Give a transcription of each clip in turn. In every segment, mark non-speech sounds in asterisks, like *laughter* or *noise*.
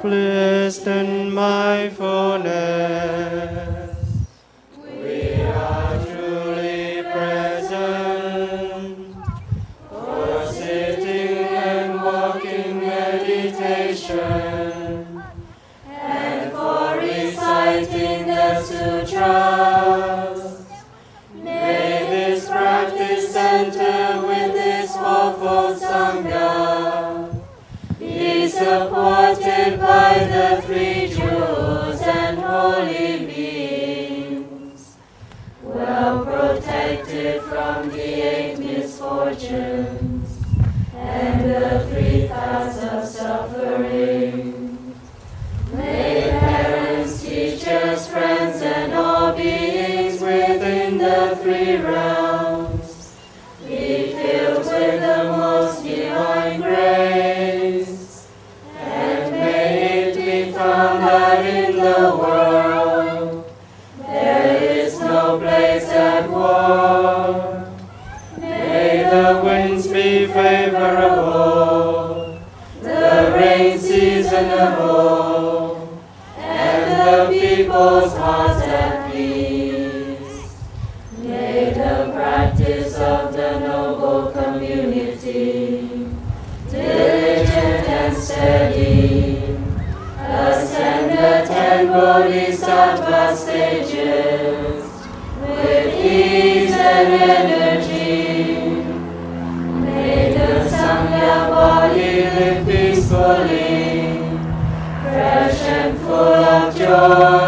Blessed in mindfulness. We are truly present for sitting and walking meditation. people's hearts at peace. May the practice of the noble community, diligent and steady, ascend the ten bodhisattva stages with ease and energy. May the Sangha body live peacefully, fresh and full of joy.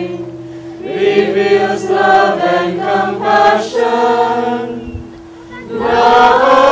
mysterious love and compassion. Love.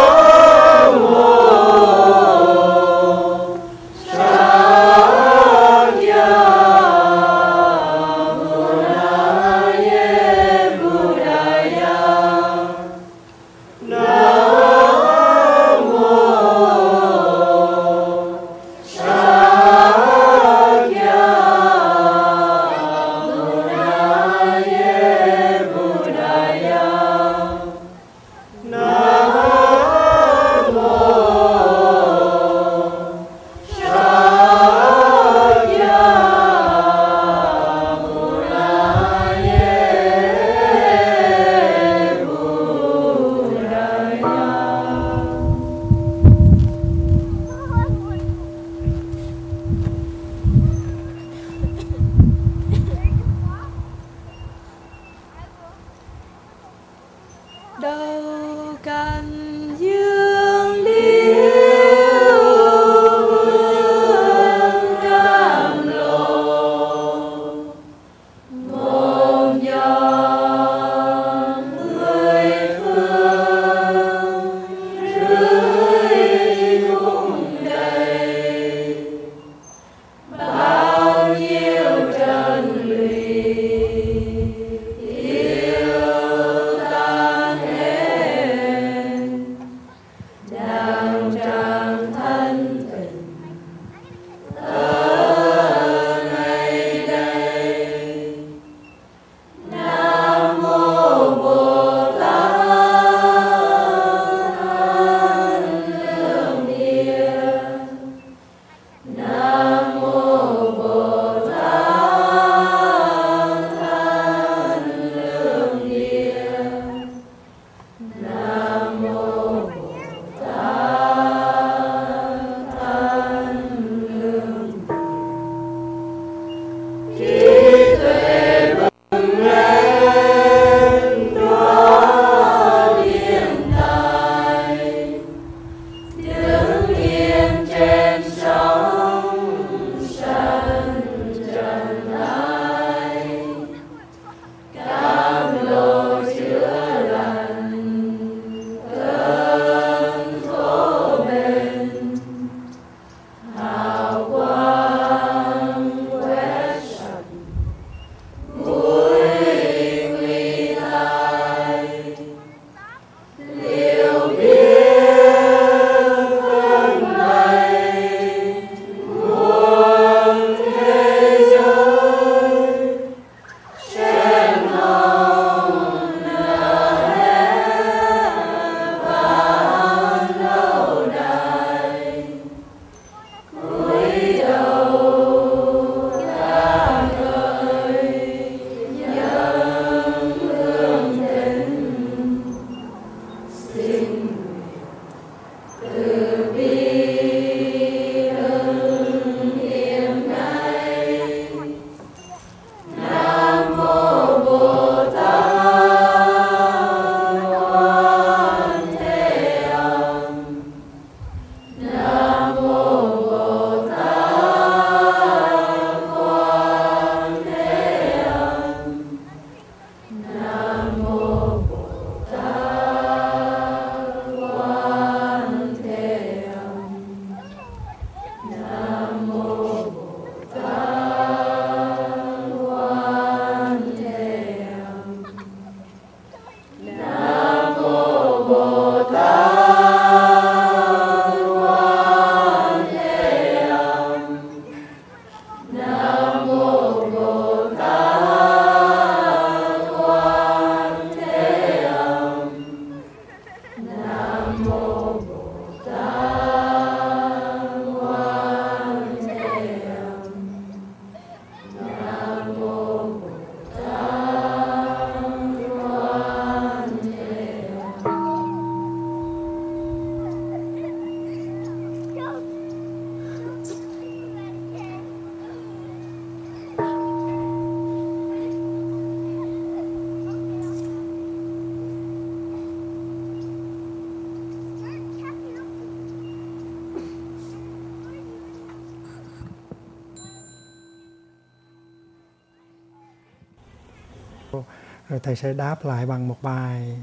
Thầy sẽ đáp lại bằng một bài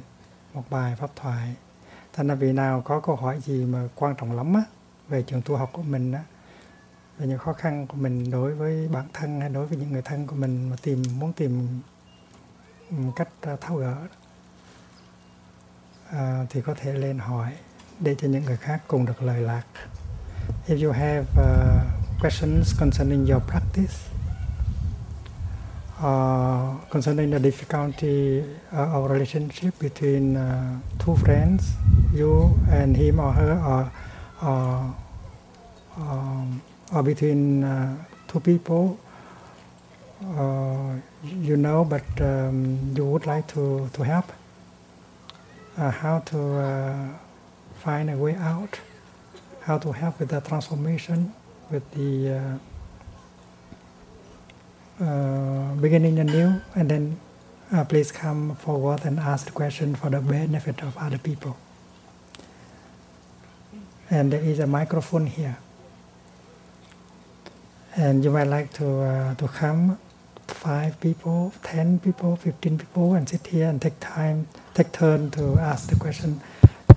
một bài pháp thoại. Thành ra vị nào có câu hỏi gì mà quan trọng lắm á về trường tu học của mình á về những khó khăn của mình đối với bản thân hay đối với những người thân của mình mà tìm muốn tìm cách tháo gỡ à, thì có thể lên hỏi để cho những người khác cùng được lời lạc. If you have uh, questions concerning your practice uh, concerning the difficulty uh, of relationship between uh, two friends, you and him or her, or or, um, or between uh, two people, uh, you know, but um, you would like to to help. How to find a way out? How to help with the transformation, with the uh, beginning anew and then uh, please come forward and ask the question for the benefit of other people. And there is a microphone here. And you might like to uh, to come, five people, ten people, fifteen people, and sit here and take time, take turn to ask the question,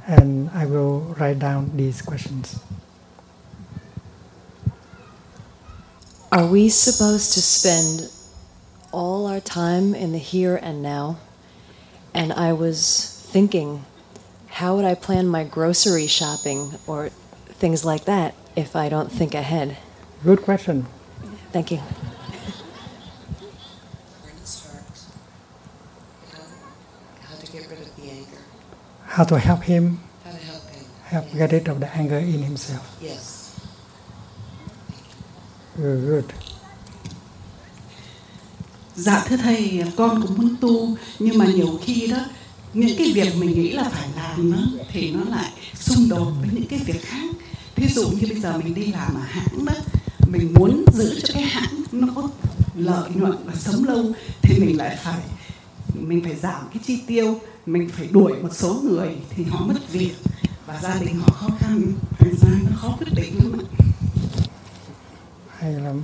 and I will write down these questions. Are we supposed to spend our time in the here and now? And I was thinking, how would I plan my grocery shopping or things like that if I don't think ahead? Good question. Thank you. Where to start? How, how to get rid of the anger? How to help him How to help him? help Yeah. get rid of the anger in himself. Yes. Good. Dạ thưa thầy, con cũng muốn tu nhưng mà nhiều khi đó những cái việc mình nghĩ là phải làm đó, thì nó lại xung đột với những cái việc khác. thí dụ như bây giờ mình đi làm ở hãng đó, mình muốn giữ cho cái hãng nó có lợi nhuận và sống lâu thì mình lại phải mình phải giảm cái chi tiêu, mình phải đuổi một số người thì họ mất việc và gia đình họ khó khăn, thành ra nó khó quyết định lắm ạ. Hay lắm.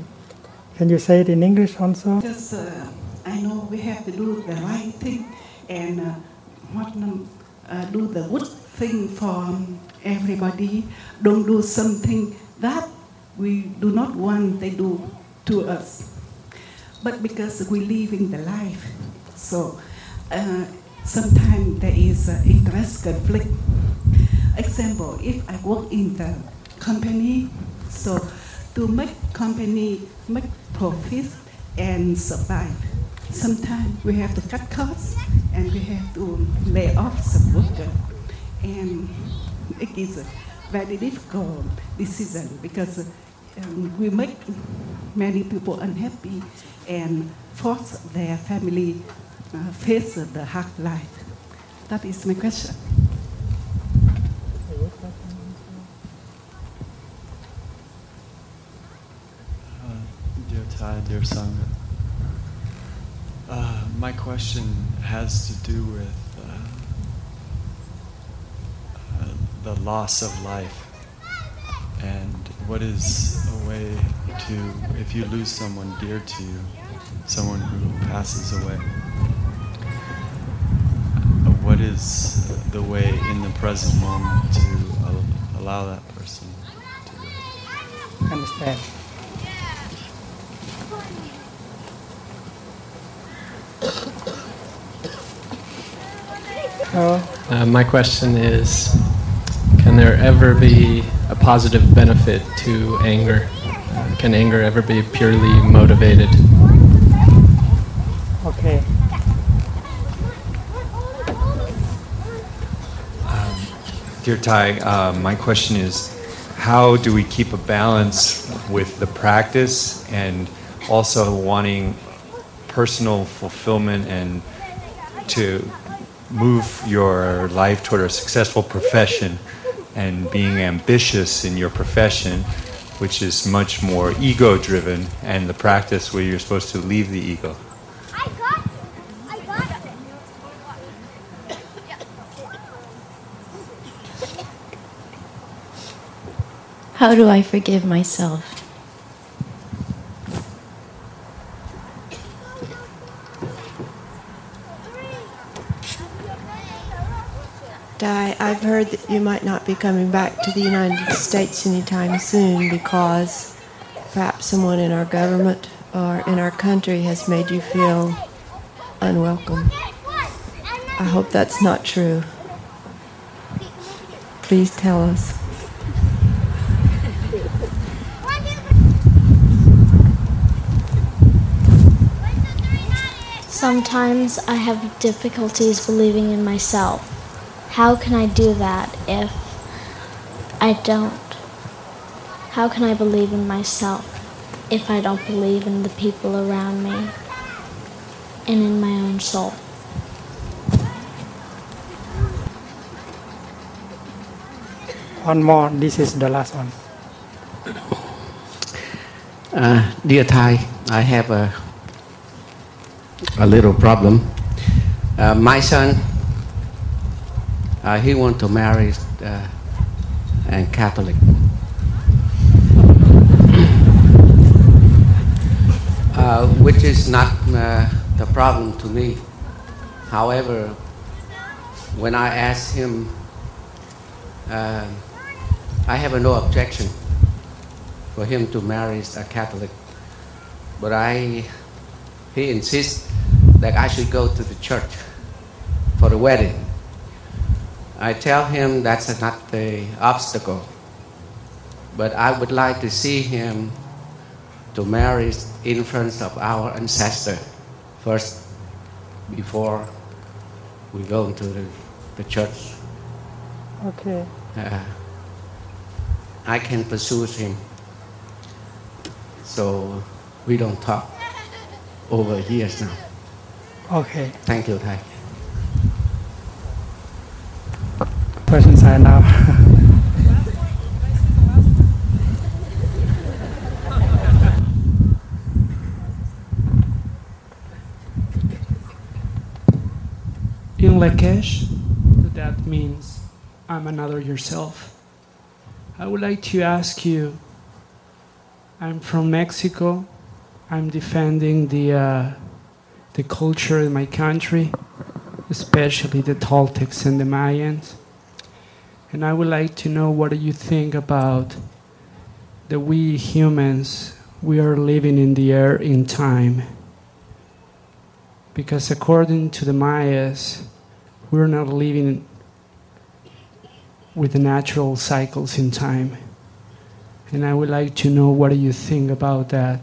Can you say it in English also? Because uh, I know we have to do the right thing and uh, what uh, do the good thing for um, everybody. Don't do something that we do not want they do to us. But because we live in the life, so uh, sometimes there is uh, interest conflict. Example, if I work in the company, so to make company make profit and survive, sometimes we have to cut costs and we have to lay off some workers. And it is a very difficult decision because um, we make many people unhappy and force their family uh, face the hard life. That is my question. Uh, dear dear Sangha, uh, my question has to do with uh, uh, the loss of life and what is a way to, if you lose someone dear to you, someone who passes away, what is the way in the present moment to al- allow that person to? Understand. Uh, my question is Can there ever be a positive benefit to anger? Uh, can anger ever be purely motivated? okay. Dear Thay, uh, my question is how do we keep a balance with the practice and also wanting personal fulfillment and to move your life toward a successful profession and being ambitious in your profession, which is much more ego driven, and the practice where you're supposed to leave the ego? I got I got it. How do I forgive myself? I've heard that you might not be coming back to the United States anytime soon because perhaps someone in our government or in our country has made you feel unwelcome. I hope that's not true. Please tell us. Sometimes I have difficulties believing in myself. How can I do that if I don't? How can I believe in myself if I don't believe in the people around me and in my own soul? One more. This is the last one. Uh, dear Thay, I have a, a little problem. Uh, my son, uh, he want to marry uh, a Catholic. Uh, which is not uh, the problem to me. However, when I ask him, uh, I have no objection for him to marry a Catholic, but I, he insists that I should go to the church for the wedding. I tell him that's not the obstacle, but I would like to see him to marry in front of our ancestor first before we go into the, the church. Okay. Uh, I can pursue him. So we don't talk over years now. Okay. Thank you, Thay. Sign now. *laughs* In Lak'ech, that means I'm another yourself. I would like to ask you I'm from Mexico. I'm defending the, uh, the culture in my country, especially the Toltecs and the Mayans. And I would like to know what you think about that we humans, we are living in the air in time. Because according to the Mayas, we're not living with the natural cycles in time. And I would like to know what do you think about that?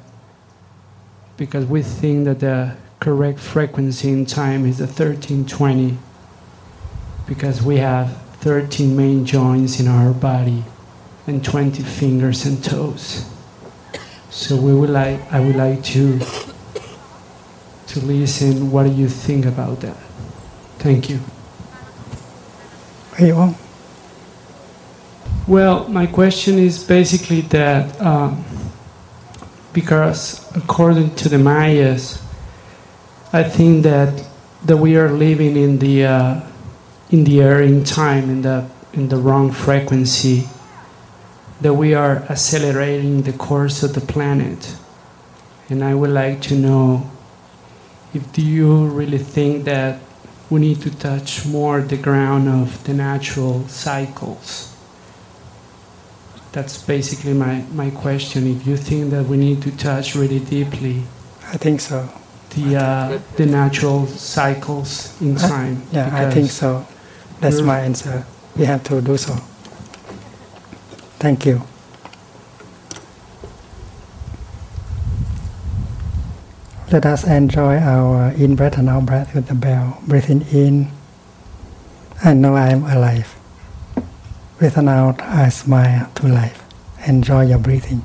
Because we think that the correct frequency in time is the 1320 because we have 13 main joints in our body and 20 fingers and toes. So we would like I would like to to listen what do you think about that? Thank you. Hey, oh. Well, my question is basically that um, because according to the Mayas, I think that that we are living in the uh, in the air in time in the in the wrong frequency. That we are accelerating the course of the planet, and I would like to know if do you really think that we need to touch more the ground of the natural cycles that's basically my, my question. If you think that we need to touch really deeply, I think so. The uh, the natural cycles in Uh, time. yeah, I think so. That's we're- my answer. We have to do so. Thank you. Let us enjoy our in breath and out breath with the bell. Breathing in, I know I am alive. Breathing out, I smile to life. Enjoy your breathing.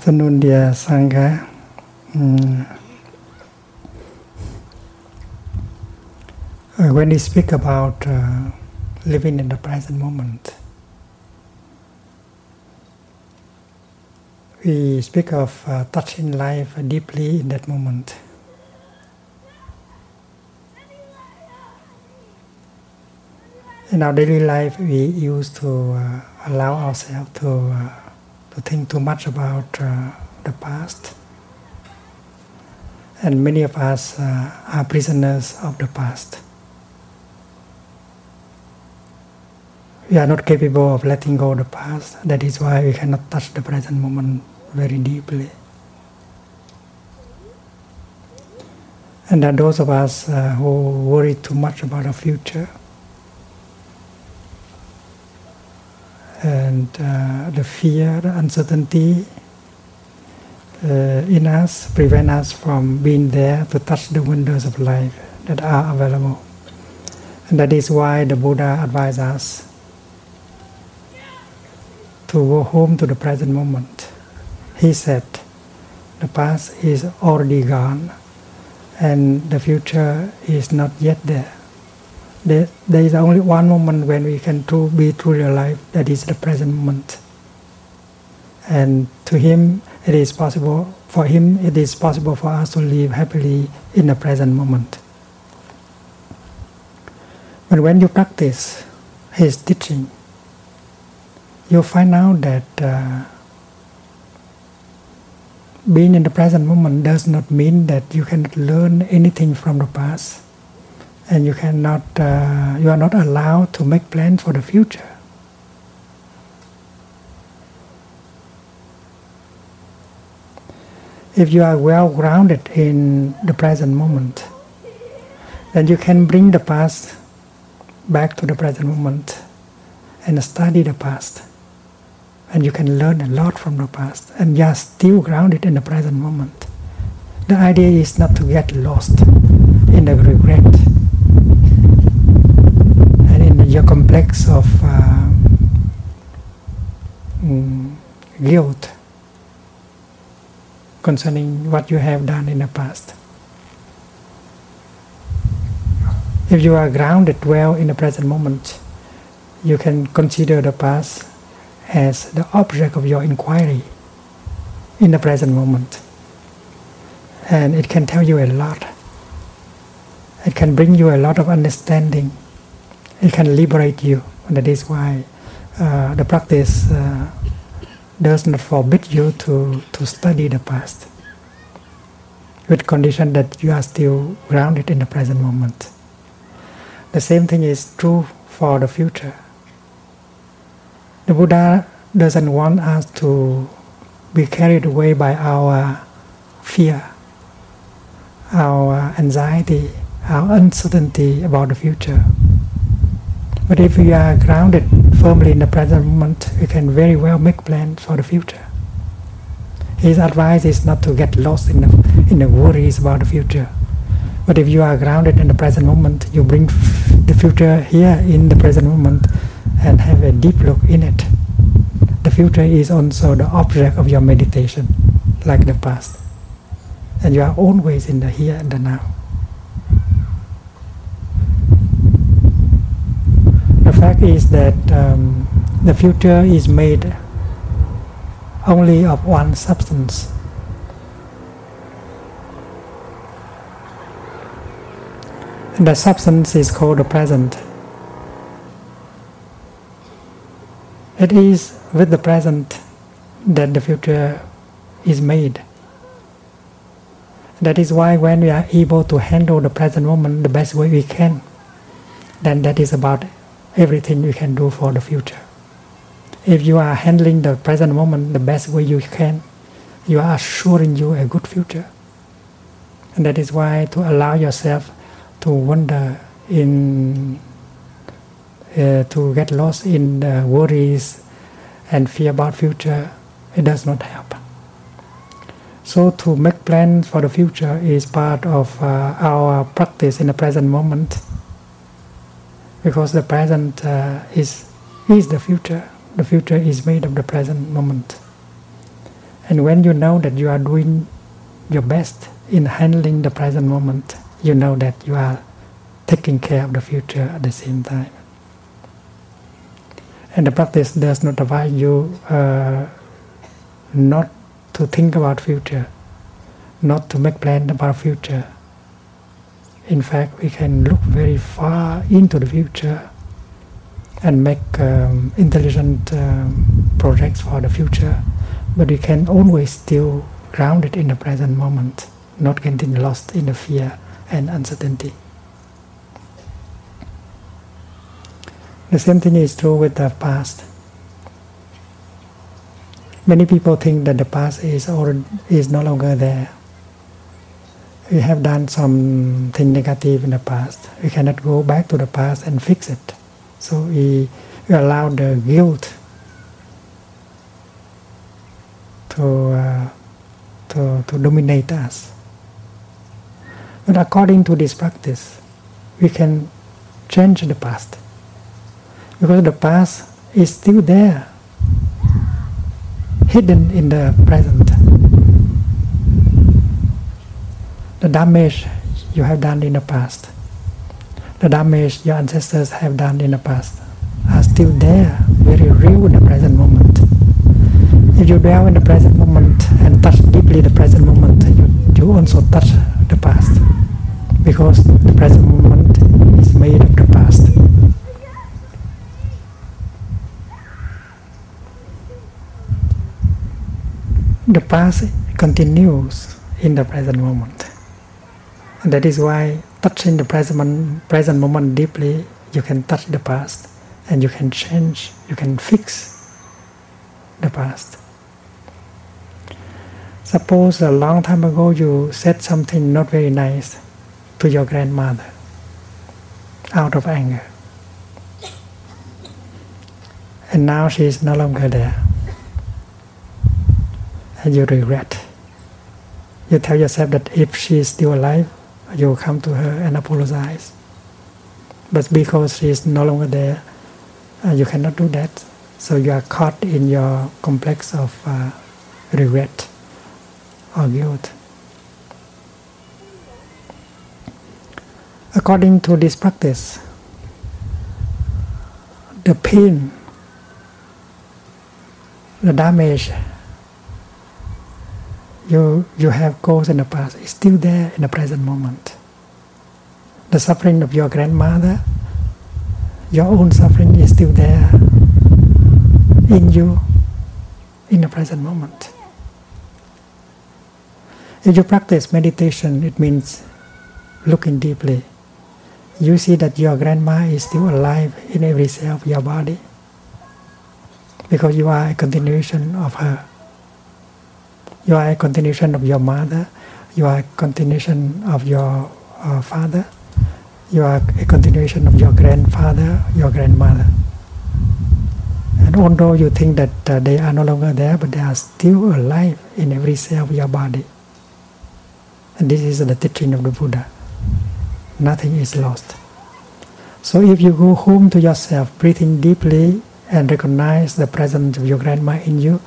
Afternoon, dear Sangha. Mm. Uh, when we speak about uh, living in the present moment, we speak of uh, touching life deeply in that moment. In our daily life, we used to uh, allow ourselves to uh, to think too much about uh, the past. And many of us uh, are prisoners of the past. We are not capable of letting go of the past. That is why we cannot touch the present moment very deeply. And that those of us uh, who worry too much about the future and uh, the fear, the uncertainty uh, in us prevent us from being there to touch the windows of life that are available. And that is why the Buddha advised us to go home to the present moment. He said, the past is already gone and the future is not yet there. There, there is only one moment when we can be truly alive, that is the present moment. And to him, it is possible, for him, it is possible for us to live happily in the present moment. But when you practice his teaching, you find out that uh, being in the present moment does not mean that you cannot learn anything from the past and you cannot uh, you are not allowed to make plans for the future. If you are well grounded in the present moment then you can bring the past back to the present moment and study the past. And you can learn a lot from the past. And you are still grounded in the present moment. The idea is not to get lost in the regret your complex of uh, mm, guilt concerning what you have done in the past. If you are grounded well in the present moment, you can consider the past as the object of your inquiry in the present moment. And it can tell you a lot. It can bring you a lot of understanding. It can liberate you. And that is why uh, the practice uh, does not forbid you to, to study the past with condition that you are still grounded in the present moment. The same thing is true for the future. The Buddha doesn't want us to be carried away by our fear, our anxiety, our uncertainty about the future. But if we are grounded firmly in the present moment, we can very well make plans for the future. His advice is not to get lost in the, in the worries about the future. But if you are grounded in the present moment, you bring f- the future here in the present moment and have a deep look in it. The future is also the object of your meditation, like the past. And you are always in the here and the now. The fact is that um, the future is made only of one substance. And the substance is called the present. It is with the present that the future is made. That is why when we are able to handle the present moment the best way we can, then that is about everything you can do for the future. If you are handling the present moment the best way you can, you are assuring you a good future. And that is why to allow yourself to wander in, uh, to get lost in the worries and fear about future, it does not help. So to make plans for the future is part of uh, our practice in the present moment, because the present uh, is is the future. The future is made of the present moment. And when you know that you are doing your best in handling the present moment, you know that you are taking care of the future at the same time. And the practice does not advise you uh, not to think about future, not to make plans about future. In fact, we can look very far into the future and make um, intelligent um, projects for the future but we can always still ground it in the present moment, not getting lost in the fear and uncertainty. The same thing is true with the past. Many people think that the past is or is no longer there. We have done something negative in the past. We cannot go back to the past and fix it. So we, we allow the guilt to, uh, to, to dominate us. But according to this practice, we can change the past. Because the past is still there, hidden in the present. The damage you have done in the past, the damage your ancestors have done in the past, are still there, very real in the present moment. If you dwell in the present moment and touch deeply the present moment, you, you also touch the past. Because the present moment is made of the past. The past continues in the present moment. And that is why touching the present, present moment deeply, you can touch the past and you can change, you can fix the past. Suppose a long time ago you said something not very nice to your grandmother out of anger. And now she is no longer there. And you regret. You tell yourself that if she is still alive, you come to her and apologize. But because she is no longer there, uh, you cannot do that. So you are caught in your complex of uh, regret or guilt. According to this practice, the pain, the damage you, you have caused in the past is still there in the present moment. The suffering of your grandmother, your own suffering is still there in you in the present moment. If you practice meditation, it means looking deeply. You see that your grandma is still alive in every cell of your body because you are a continuation of her. You are a continuation of your mother. You are a continuation of your uh, father. You are a continuation of your grandfather, your grandmother. And although you think that uh, they are no longer there, but they are still alive in every cell of your body. And this is the teaching of the Buddha. Nothing is lost. So if you go home to yourself, breathing deeply and recognize the presence of your grandma in you,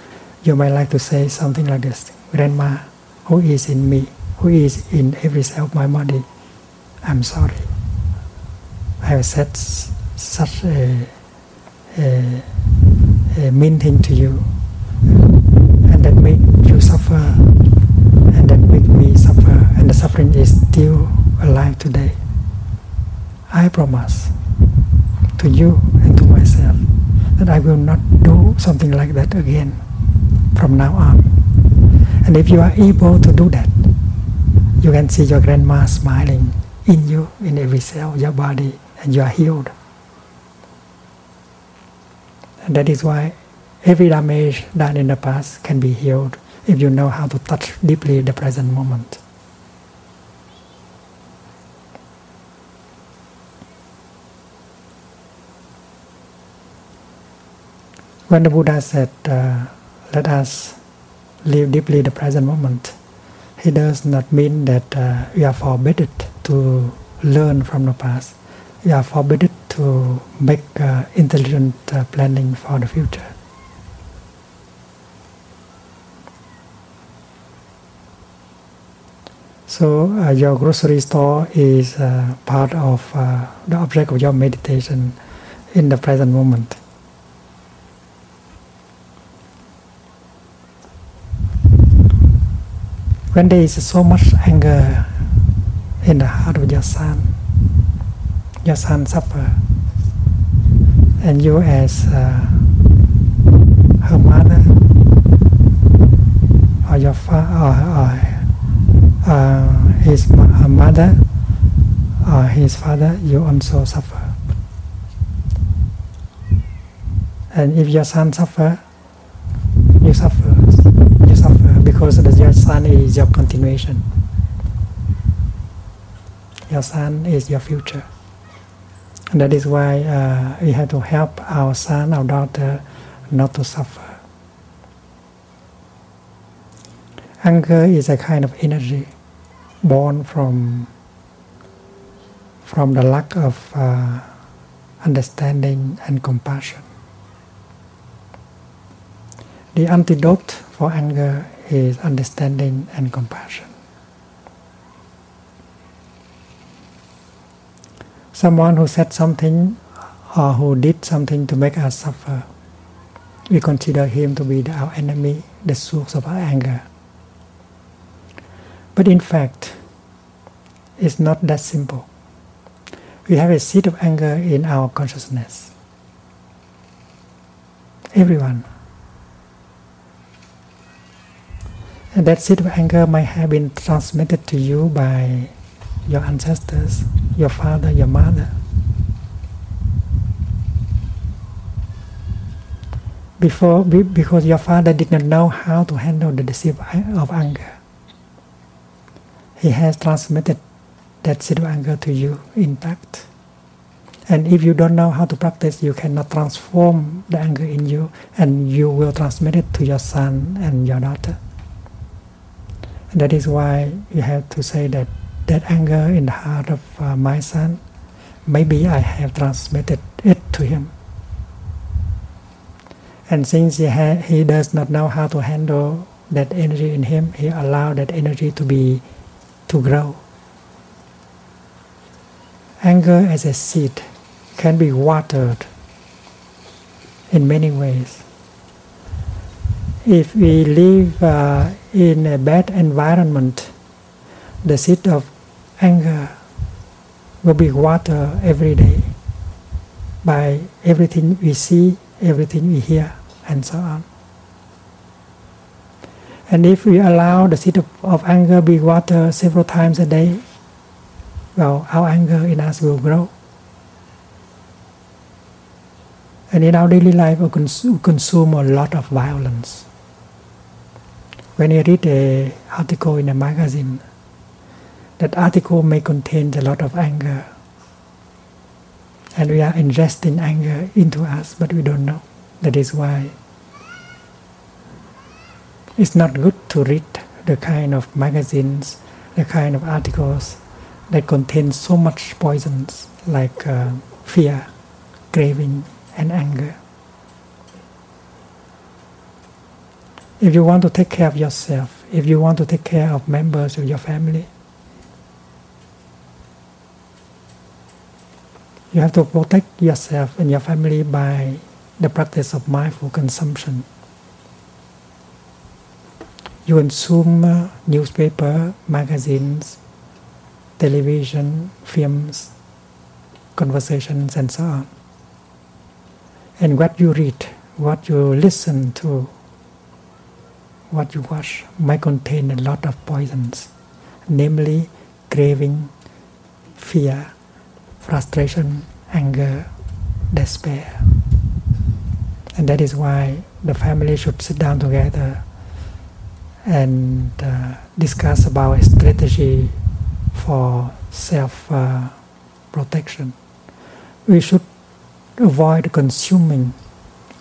you might like to say something like this. Grandma, who is in me, who is in every cell of my body, I'm sorry. I have said such a, a, a mean thing to you, and that made you suffer, and that made me suffer, and the suffering is still alive today. I promise to you and to myself that I will not do something like that again from now on. And if you are able to do that, you can see your grandma smiling in you, in every cell of your body, and you are healed. And that is why every damage done in the past can be healed if you know how to touch deeply the present moment. When the Buddha said, uh, let us live deeply the present moment, he does not mean that uh, we are forbidden to learn from the past. We are forbidden to make uh, intelligent uh, planning for the future. So uh, your grocery store is uh, part of uh, the object of your meditation in the present moment. When there is so much anger in the heart of your son, your son suffer, and you as uh, her mother, or your fa- or, or uh, his mo- mother or his father, you also suffer. And if your son suffer, you suffer. You suffer because the, your son is your continuation. Your son is your future. And that is why uh, we have to help our son, our daughter, not to suffer. Anger is a kind of energy born from from the lack of uh, understanding and compassion. The antidote for anger is understanding and compassion. Someone who said something or who did something to make us suffer, we consider him to be our enemy, the source of our anger. But in fact, it's not that simple. We have a seed of anger in our consciousness. Everyone. And that seed of anger might have been transmitted to you by your ancestors, your father, your mother. Before, because your father did not know how to handle the seed of anger, he has transmitted that seed of anger to you intact. And if you don't know how to practice, you cannot transform the anger in you, and you will transmit it to your son and your daughter. And that is why you have to say that that anger in the heart of uh, my son, maybe I have transmitted it to him. And since he, ha- he does not know how to handle that energy in him, he allowed that energy to be to grow. Anger as a seed can be watered in many ways. If we live uh, in a bad environment, the seed of anger will be watered every day by everything we see, everything we hear, and so on. And if we allow the seed of, of anger be watered several times a day, well, our anger in us will grow. And in our daily life, we consume, consume a lot of violence. When you read an article in a magazine, that article may contain a lot of anger. And we are ingesting anger into us, but we don't know. That is why it's not good to read the kind of magazines, the kind of articles that contain so much poisons like uh, fear, craving, and anger. If you want to take care of yourself, if you want to take care of members of your family, you have to protect yourself and your family by the practice of mindful consumption. You consume newspaper, magazines, television, films, conversations, and so on. And what you read, what you listen to, what you watch might contain a lot of poisons, namely craving, fear, frustration, anger, despair. And that is why the family should sit down together and uh, discuss about a strategy for self uh, protection. We should avoid consuming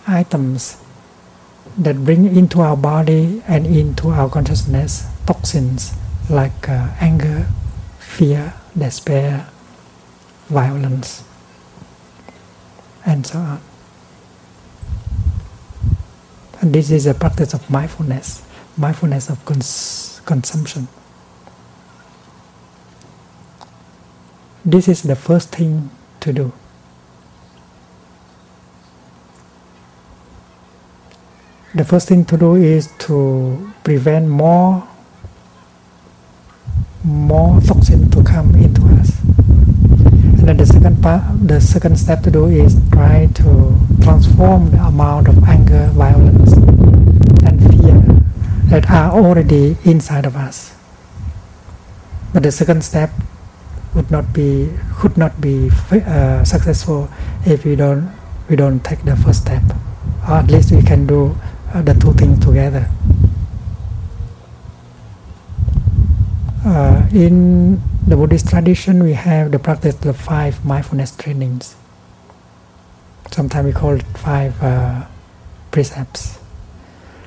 items that bring into our body and into our consciousness toxins like uh, anger, fear, despair, violence, and so on. And this is a practice of mindfulness, mindfulness of cons- consumption. This is the first thing to do. The first thing to do is to prevent more more toxin to come into us. And then the second part, the second step to do is try to transform the amount of anger, violence, and fear that are already inside of us. But the second step would not be could not be uh, successful if we don't we don't take the first step, or at least we can do uh, the two things together. Uh, in the Buddhist tradition, we have the practice of five mindfulness trainings. Sometimes we call it five uh, precepts,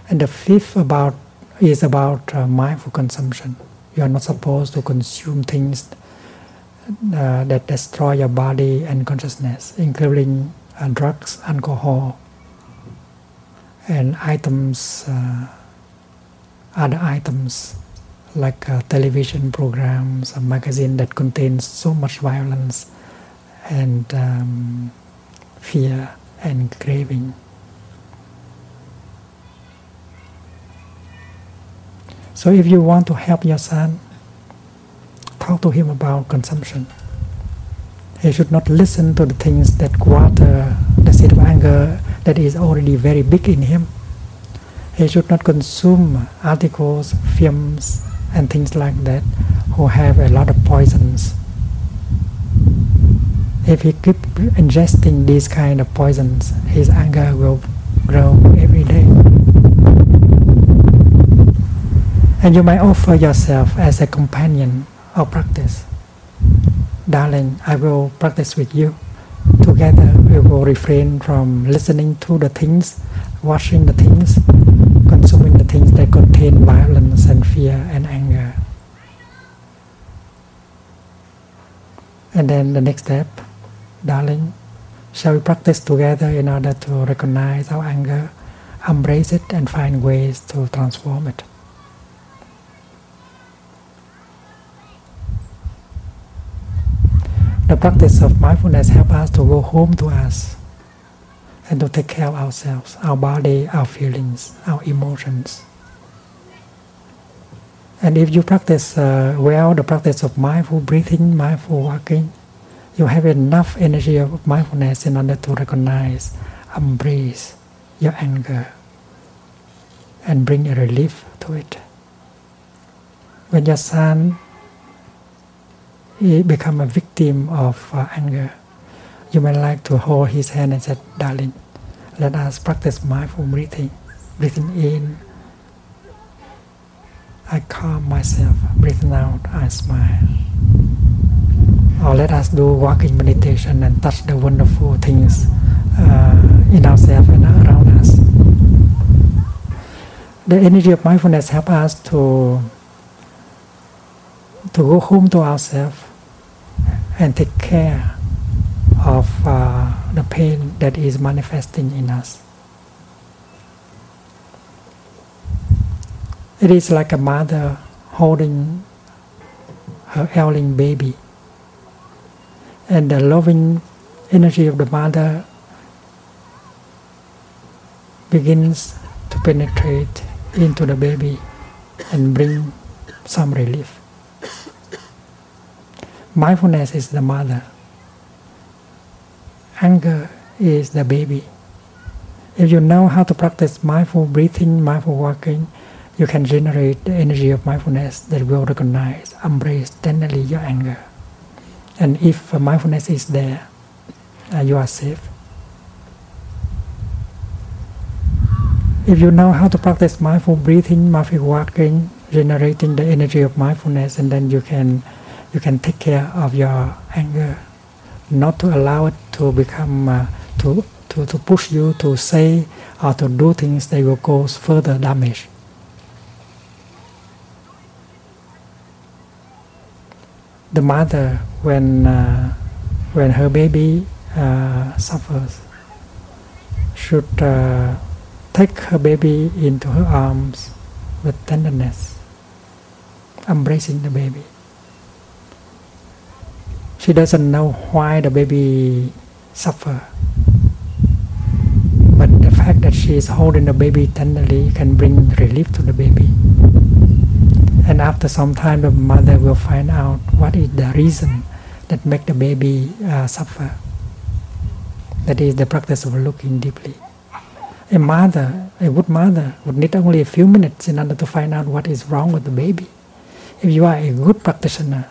and the fifth about is about uh, mindful consumption. You are not supposed to consume things uh, that destroy your body and consciousness, including uh, drugs, alcohol, and items, uh, other items like uh, television programs, a magazine that contains so much violence and um, fear and craving. So if you want to help your son, talk to him about consumption. He should not listen to the things that water the seed of anger that is already very big in him. He should not consume articles, films, and things like that who have a lot of poisons. If he keep ingesting these kind of poisons, his anger will grow every day. And you might offer yourself as a companion of practice. Darling, I will practice with you. Together we will refrain from listening to the things, watching the things, consuming the things that contain violence and fear and anger. And then the next step, darling, shall we practice together in order to recognize our anger, embrace it, and find ways to transform it? The practice of mindfulness helps us to go home to us and to take care of ourselves, our body, our feelings, our emotions. And if you practice uh, well the practice of mindful breathing, mindful walking, you have enough energy of mindfulness in order to recognize, embrace your anger, and bring a relief to it. When your son he become a victim of uh, anger, you might like to hold his hand and say, darling, let us practice mindful breathing. Breathing in, I calm myself. Breathing out, I smile. Or let us do walking meditation and touch the wonderful things uh, in ourselves and around us. The energy of mindfulness helps us to to go home to ourselves and take care of uh, the pain that is manifesting in us. It is like a mother holding her ailing baby, and the loving energy of the mother begins to penetrate into the baby and bring some relief. Mindfulness is the mother. Anger is the baby. If you know how to practice mindful breathing, mindful walking, you can generate the energy of mindfulness that will recognize, embrace tenderly your anger. And if mindfulness is there, uh, you are safe. If you know how to practice mindful breathing, mindful walking, generating the energy of mindfulness, and then you can you can take care of your anger, not to allow it to become uh, to, to to push you to say or to do things that will cause further damage. The mother, when uh, when her baby uh, suffers, should uh, take her baby into her arms with tenderness, embracing the baby she doesn't know why the baby suffer. But the fact that she is holding the baby tenderly can bring relief to the baby. And after some time the mother will find out what is the reason that make the baby uh, suffer. That is the practice of looking deeply. A mother, a good mother, would need only a few minutes in order to find out what is wrong with the baby. If you are a good practitioner,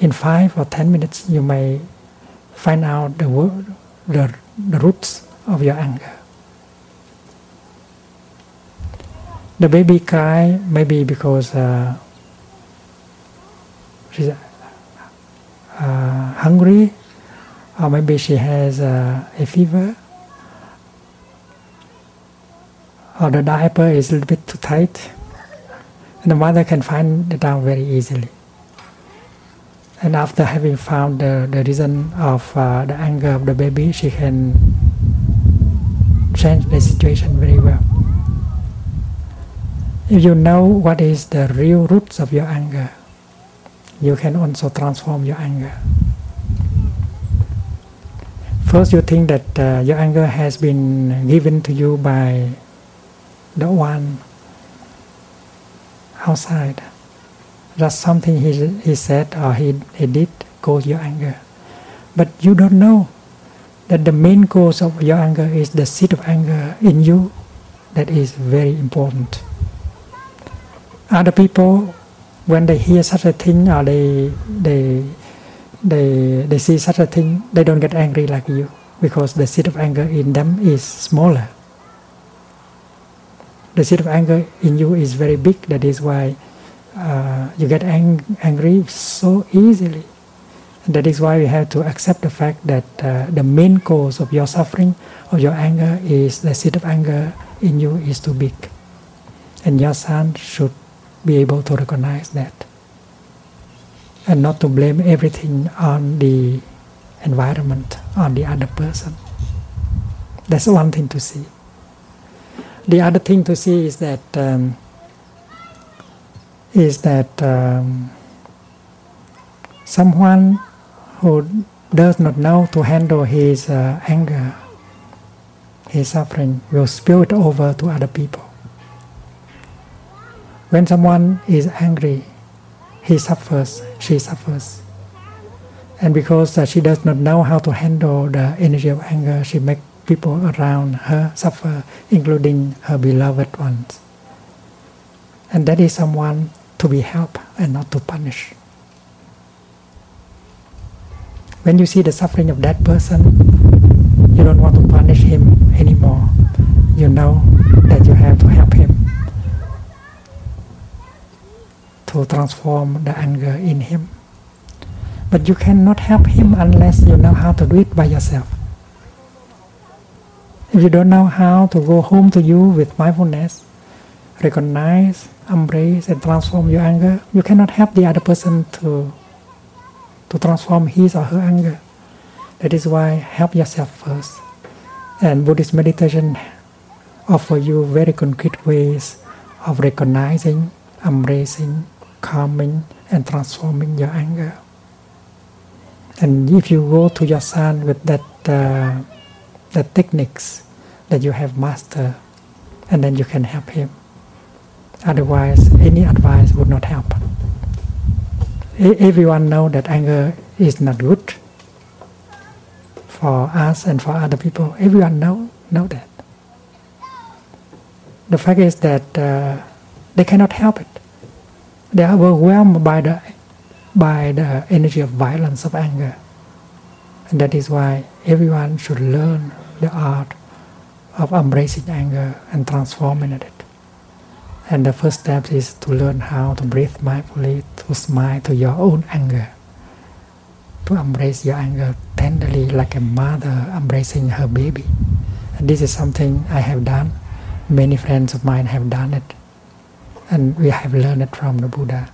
in five or ten minutes you may find out the, the, the roots of your anger. The baby cry maybe because uh, she's uh, hungry, or maybe she has uh, a fever, or the diaper is a little bit too tight, and the mother can find it out very easily. And after having found the, the reason of uh, the anger of the baby, she can change the situation very well. If you know what is the real roots of your anger, you can also transform your anger. First, you think that uh, your anger has been given to you by the one outside. That's something he, he said or he, he did cause your anger. But you don't know that the main cause of your anger is the seed of anger in you that is very important. Other people, when they hear such a thing or they, they, they, they see such a thing, they don't get angry like you because the seed of anger in them is smaller. The seed of anger in you is very big, that is why uh, you get ang- angry so easily. And that is why we have to accept the fact that uh, the main cause of your suffering, of your anger, is the seed of anger in you is too big. And your son should be able to recognize that. And not to blame everything on the environment, on the other person. That's one thing to see. The other thing to see is that um, is that um, someone who does not know to handle his uh, anger, his suffering, will spill it over to other people. When someone is angry, he suffers, she suffers. And because uh, she does not know how to handle the energy of anger, she makes people around her suffer, including her beloved ones. And that is someone to be helped and not to punish. When you see the suffering of that person, you don't want to punish him anymore. You know that you have to help him to transform the anger in him. But you cannot help him unless you know how to do it by yourself. If you don't know how to go home to you with mindfulness, recognize, embrace, and transform your anger, you cannot help the other person to, to transform his or her anger. That is why help yourself first. And Buddhist meditation offer you very concrete ways of recognizing, embracing, calming, and transforming your anger. And if you go to your son with that uh, the techniques that you have mastered, and then you can help him. Otherwise, any advice would not help. Everyone know that anger is not good for us and for other people. Everyone know know that. The fact is that uh, they cannot help it. They are overwhelmed by the by the energy of violence of anger, and that is why everyone should learn the art of embracing anger and transforming it. And the first step is to learn how to breathe mindfully, to smile to your own anger, to embrace your anger tenderly like a mother embracing her baby. And this is something I have done. Many friends of mine have done it. And we have learned it from the Buddha.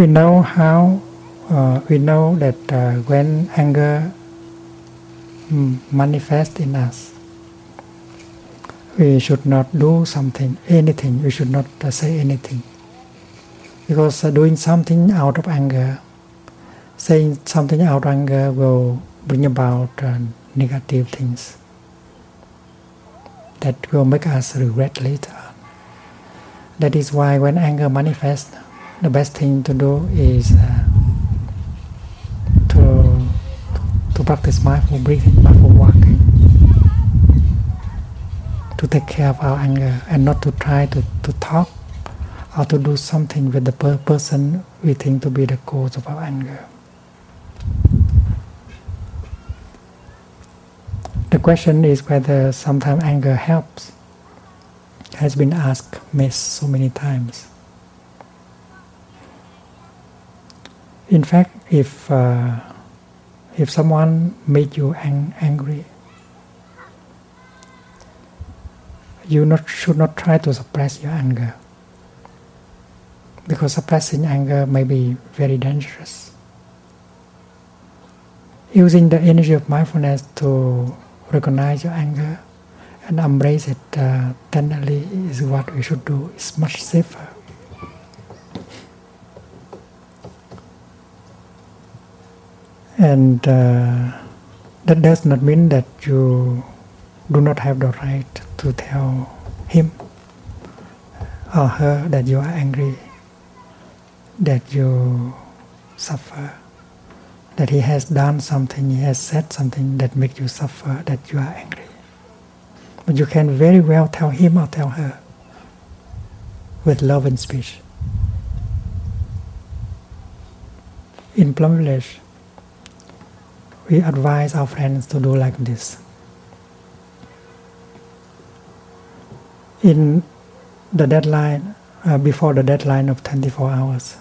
We know how uh, we know that uh, when anger mm, manifests in us we should not do something anything we should not uh, say anything because uh, doing something out of anger, saying something out of anger will bring about uh, negative things that will make us regret later. That is why when anger manifests, the best thing to do is uh, to to practice mindful breathing, mindful walking, to take care of our anger and not to try to, to talk or to do something with the per- person we think to be the cause of our anger. The question is whether sometimes anger helps. Has been asked me so many times. In fact, if uh, if someone made you ang- angry, you not, should not try to suppress your anger because suppressing anger may be very dangerous. Using the energy of mindfulness to recognize your anger and embrace it uh, tenderly is what we should do. It's much safer. And uh, that does not mean that you do not have the right to tell him or her that you are angry, that you suffer, that he has done something, he has said something that makes you suffer, that you are angry. But you can very well tell him or tell her with love and speech. In Plum Village, we advise our friends to do like this. In the deadline, uh, before the deadline of 24 hours,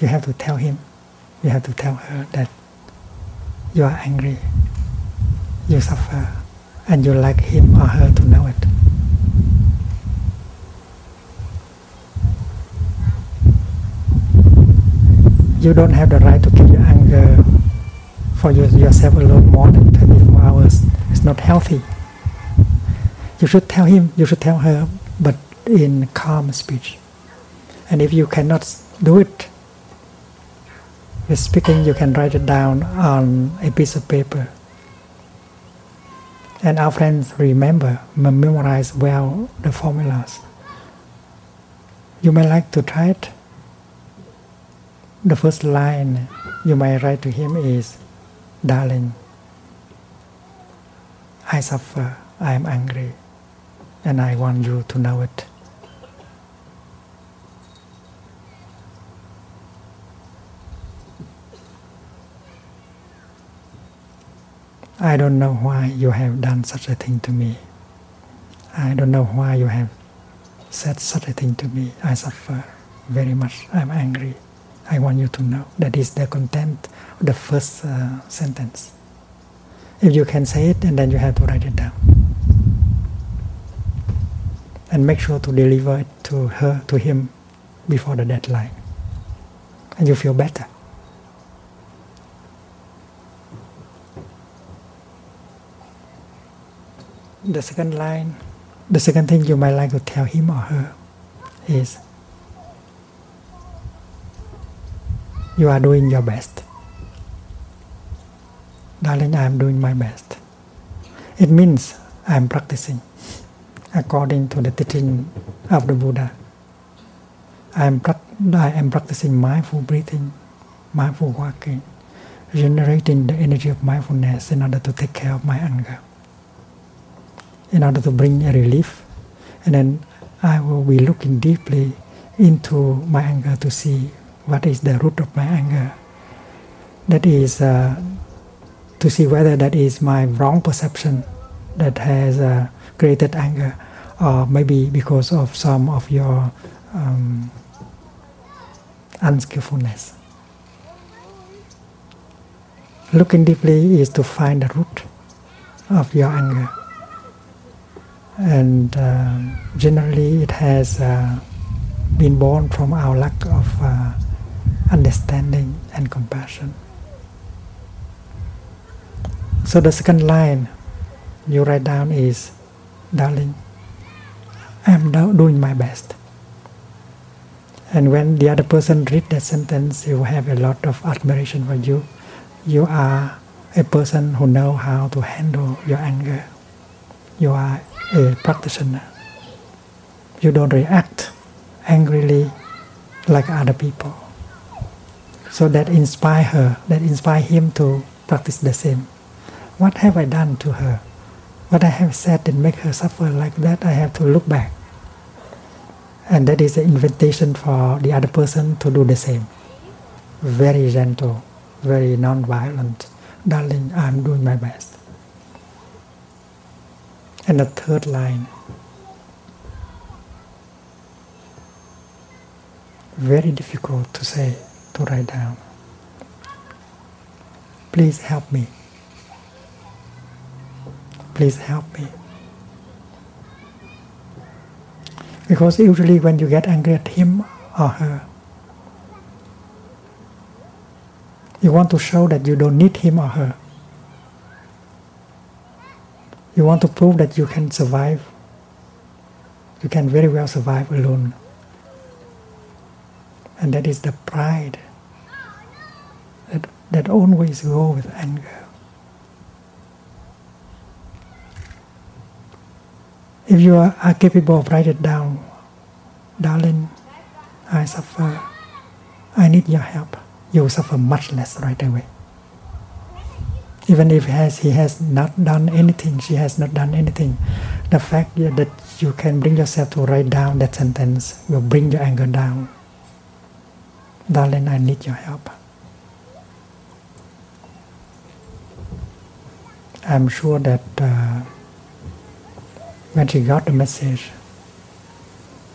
you have to tell him, you have to tell her that you are angry, you suffer, and you like him or her to know it. You don't have the right to keep your anger for your, yourself alone more than 24 hours. It's not healthy. You should tell him, you should tell her, but in calm speech. And if you cannot do it with speaking, you can write it down on a piece of paper. And our friends remember, memorize well the formulas. You may like to try it. The first line you may write to him is, Darling, I suffer, I am angry, and I want you to know it. I don't know why you have done such a thing to me. I don't know why you have said such a thing to me. I suffer very much. I'm angry. I want you to know. That is the content the first uh, sentence. If you can say it, and then you have to write it down. And make sure to deliver it to her, to him, before the deadline. And you feel better. The second line, the second thing you might like to tell him or her is you are doing your best. Darling, I am doing my best. It means I am practicing according to the teaching of the Buddha. I am, I am practicing mindful breathing, mindful walking, generating the energy of mindfulness in order to take care of my anger, in order to bring a relief. And then I will be looking deeply into my anger to see what is the root of my anger. That is uh, to see whether that is my wrong perception that has uh, created anger, or maybe because of some of your um, unskillfulness. Looking deeply is to find the root of your anger, and uh, generally it has uh, been born from our lack of uh, understanding and compassion. So the second line you write down is, Darling, I am doing my best. And when the other person read that sentence, will have a lot of admiration for you. You are a person who know how to handle your anger. You are a practitioner. You don't react angrily like other people. So that inspire her, that inspire him to practice the same. What have I done to her? What I have said that make her suffer like that, I have to look back. And that is an invitation for the other person to do the same. Very gentle, very non-violent. Darling, I'm doing my best. And the third line. Very difficult to say, to write down. Please help me. Please help me. Because usually when you get angry at him or her, you want to show that you don't need him or her. You want to prove that you can survive. You can very well survive alone. And that is the pride that, that always go with anger. If you are, are capable of write it down, darling, I suffer. I need your help. You suffer much less right away. Even if he has, he has not done anything, she has not done anything, the fact that you can bring yourself to write down that sentence will bring your anger down. Darling, I need your help. I'm sure that uh, when she got the message,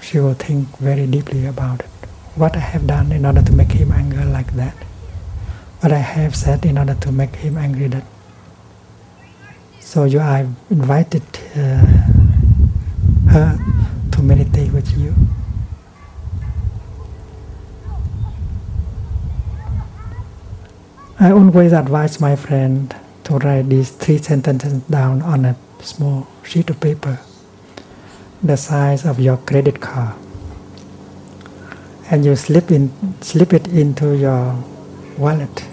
she will think very deeply about it. What I have done in order to make him angry like that. What I have said in order to make him angry that. So you are invited uh, her to meditate with you. I always advise my friend to write these three sentences down on a small sheet of paper, the size of your credit card, and you slip in, slip it into your wallet.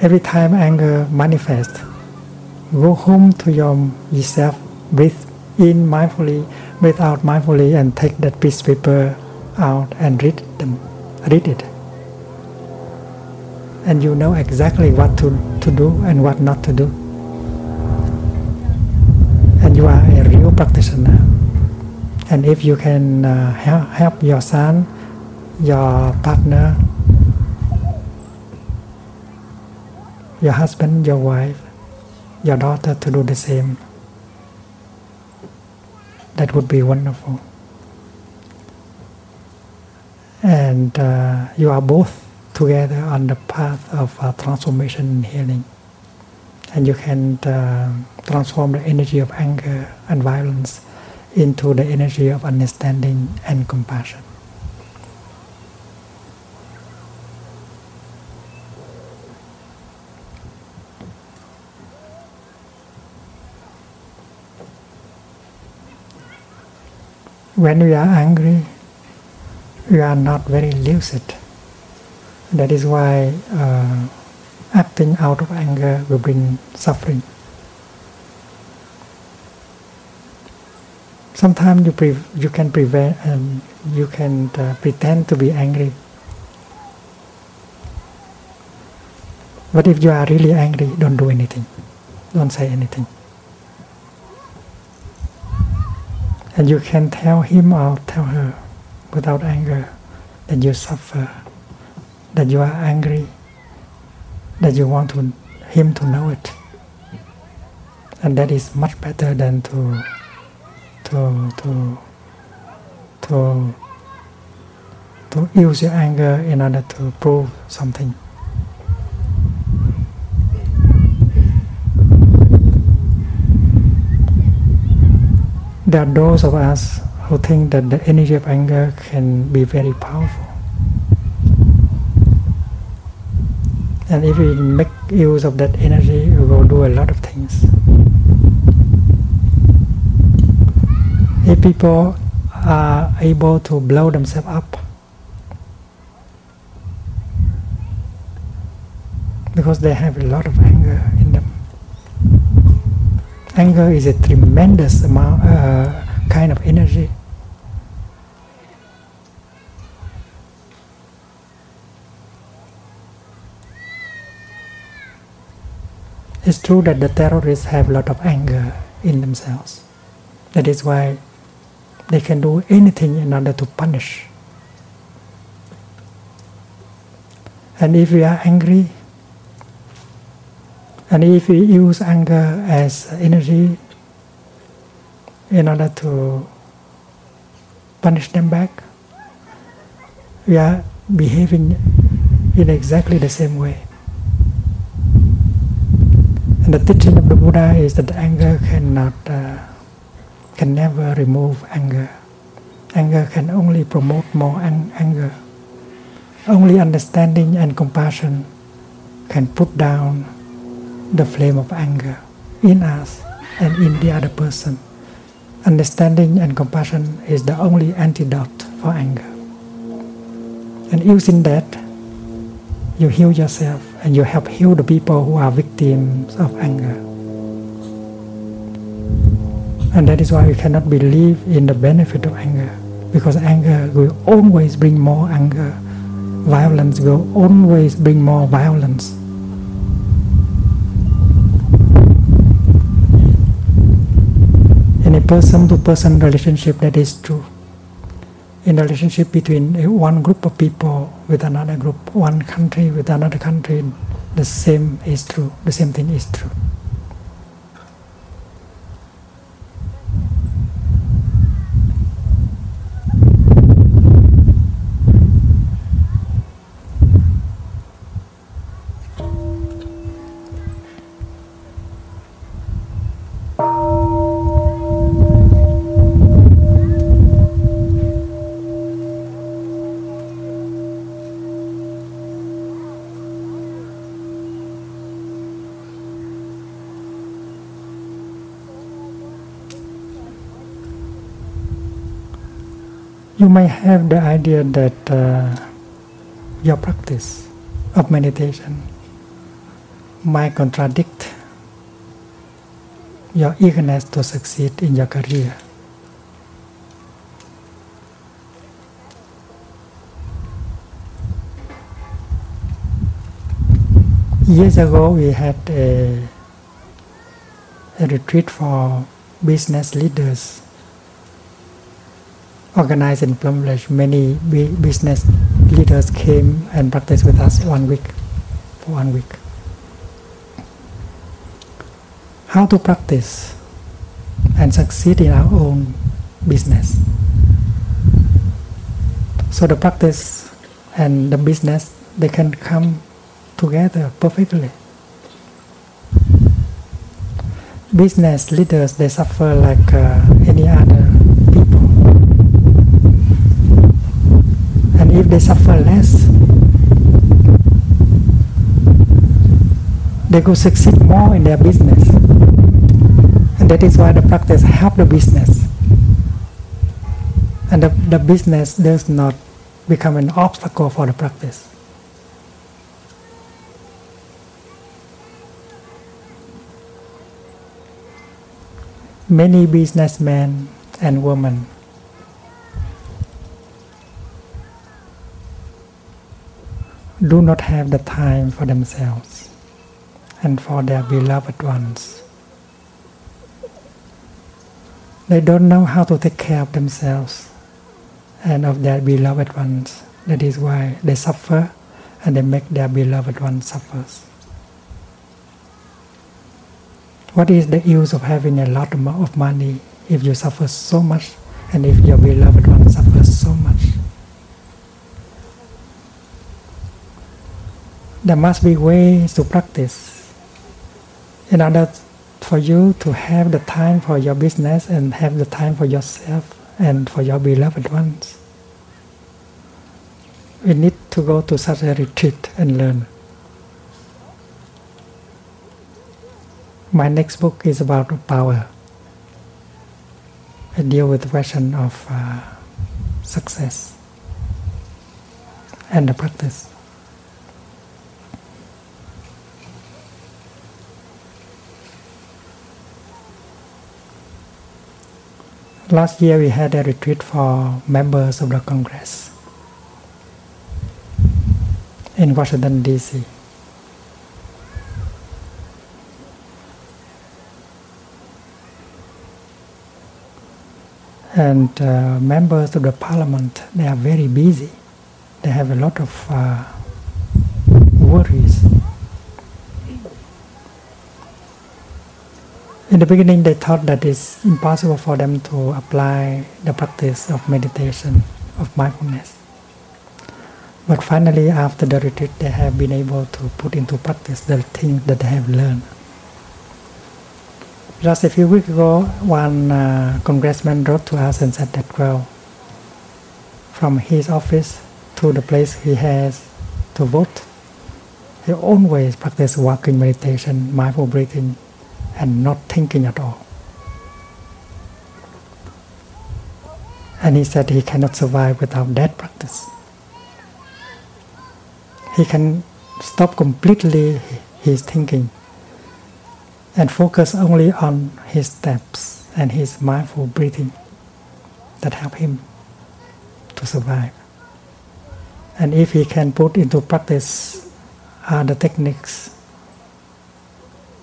Every time anger manifests, go home to your yourself, breathe in mindfully, breathe out mindfully, and take that piece of paper out and read them, read it and you know exactly what to, to do and what not to do. You are a real practitioner. And if you can uh, help, help your son, your partner, your husband, your wife, your daughter to do the same, that would be wonderful. And uh, you are both together on the path of uh, transformation and healing. And you can uh, transform the energy of anger and violence into the energy of understanding and compassion. When we are angry, we are not very lucid that is why uh, acting out of anger will bring suffering. Sometimes you pre- you can prevent um, you can uh, pretend to be angry, but if you are really angry, don't do anything, don't say anything, and you can tell him or tell her without anger that you suffer that you are angry, that you want to, him to know it. And that is much better than to to to to to use your anger in order to prove something. There are those of us who think that the energy of anger can be very powerful. And if we make use of that energy, we will do a lot of things. If people are able to blow themselves up, because they have a lot of anger in them. Anger is a tremendous amount, uh, kind of energy. It's true that the terrorists have a lot of anger in themselves. That is why they can do anything in order to punish. And if we are angry, and if we use anger as energy in order to punish them back, we are behaving in exactly the same way. And the teaching of the Buddha is that anger cannot, uh, can never remove anger. Anger can only promote more an- anger. Only understanding and compassion can put down the flame of anger in us and in the other person. Understanding and compassion is the only antidote for anger. And using that, you heal yourself and you help heal the people who are victims of anger. And that is why we cannot believe in the benefit of anger, because anger will always bring more anger. Violence will always bring more violence. In a person to person relationship, that is true in the relationship between one group of people with another group, one country with another country, the same is true. The same thing is true. Have the idea that uh, your practice of meditation might contradict your eagerness to succeed in your career. Years ago, we had a, a retreat for business leaders organized in Plum Village. Many business leaders came and practiced with us one week, for one week. How to practice and succeed in our own business. So the practice and the business they can come together perfectly. Business leaders they suffer like uh, any other and if they suffer less, they could succeed more in their business. And that is why the practice help the business. And the, the business does not become an obstacle for the practice. Many businessmen and women do not have the time for themselves and for their beloved ones. They don't know how to take care of themselves and of their beloved ones. That is why they suffer and they make their beloved ones suffer. What is the use of having a lot of money if you suffer so much and if your beloved one suffers so much? There must be ways to practice in order for you to have the time for your business and have the time for yourself and for your beloved ones. We need to go to such a retreat and learn. My next book is about power. I deal with the question of uh, success and the practice. Last year we had a retreat for members of the Congress in Washington, D.C. And uh, members of the parliament, they are very busy. They have a lot of uh, worries. In the beginning, they thought that it's impossible for them to apply the practice of meditation, of mindfulness. But finally, after the retreat, they have been able to put into practice the things that they have learned. Just a few weeks ago, one uh, congressman wrote to us and said that, well, from his office to the place he has to vote, he always practice walking meditation, mindful breathing, and not thinking at all. And he said he cannot survive without that practice. He can stop completely his thinking and focus only on his steps and his mindful breathing that help him to survive. And if he can put into practice other techniques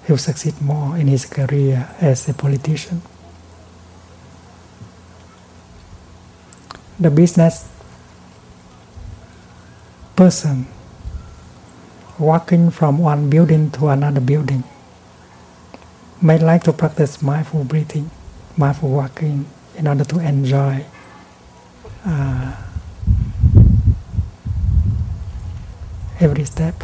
he'll succeed more in his career as a politician. The business person walking from one building to another building may like to practice mindful breathing, mindful walking in order to enjoy uh, every step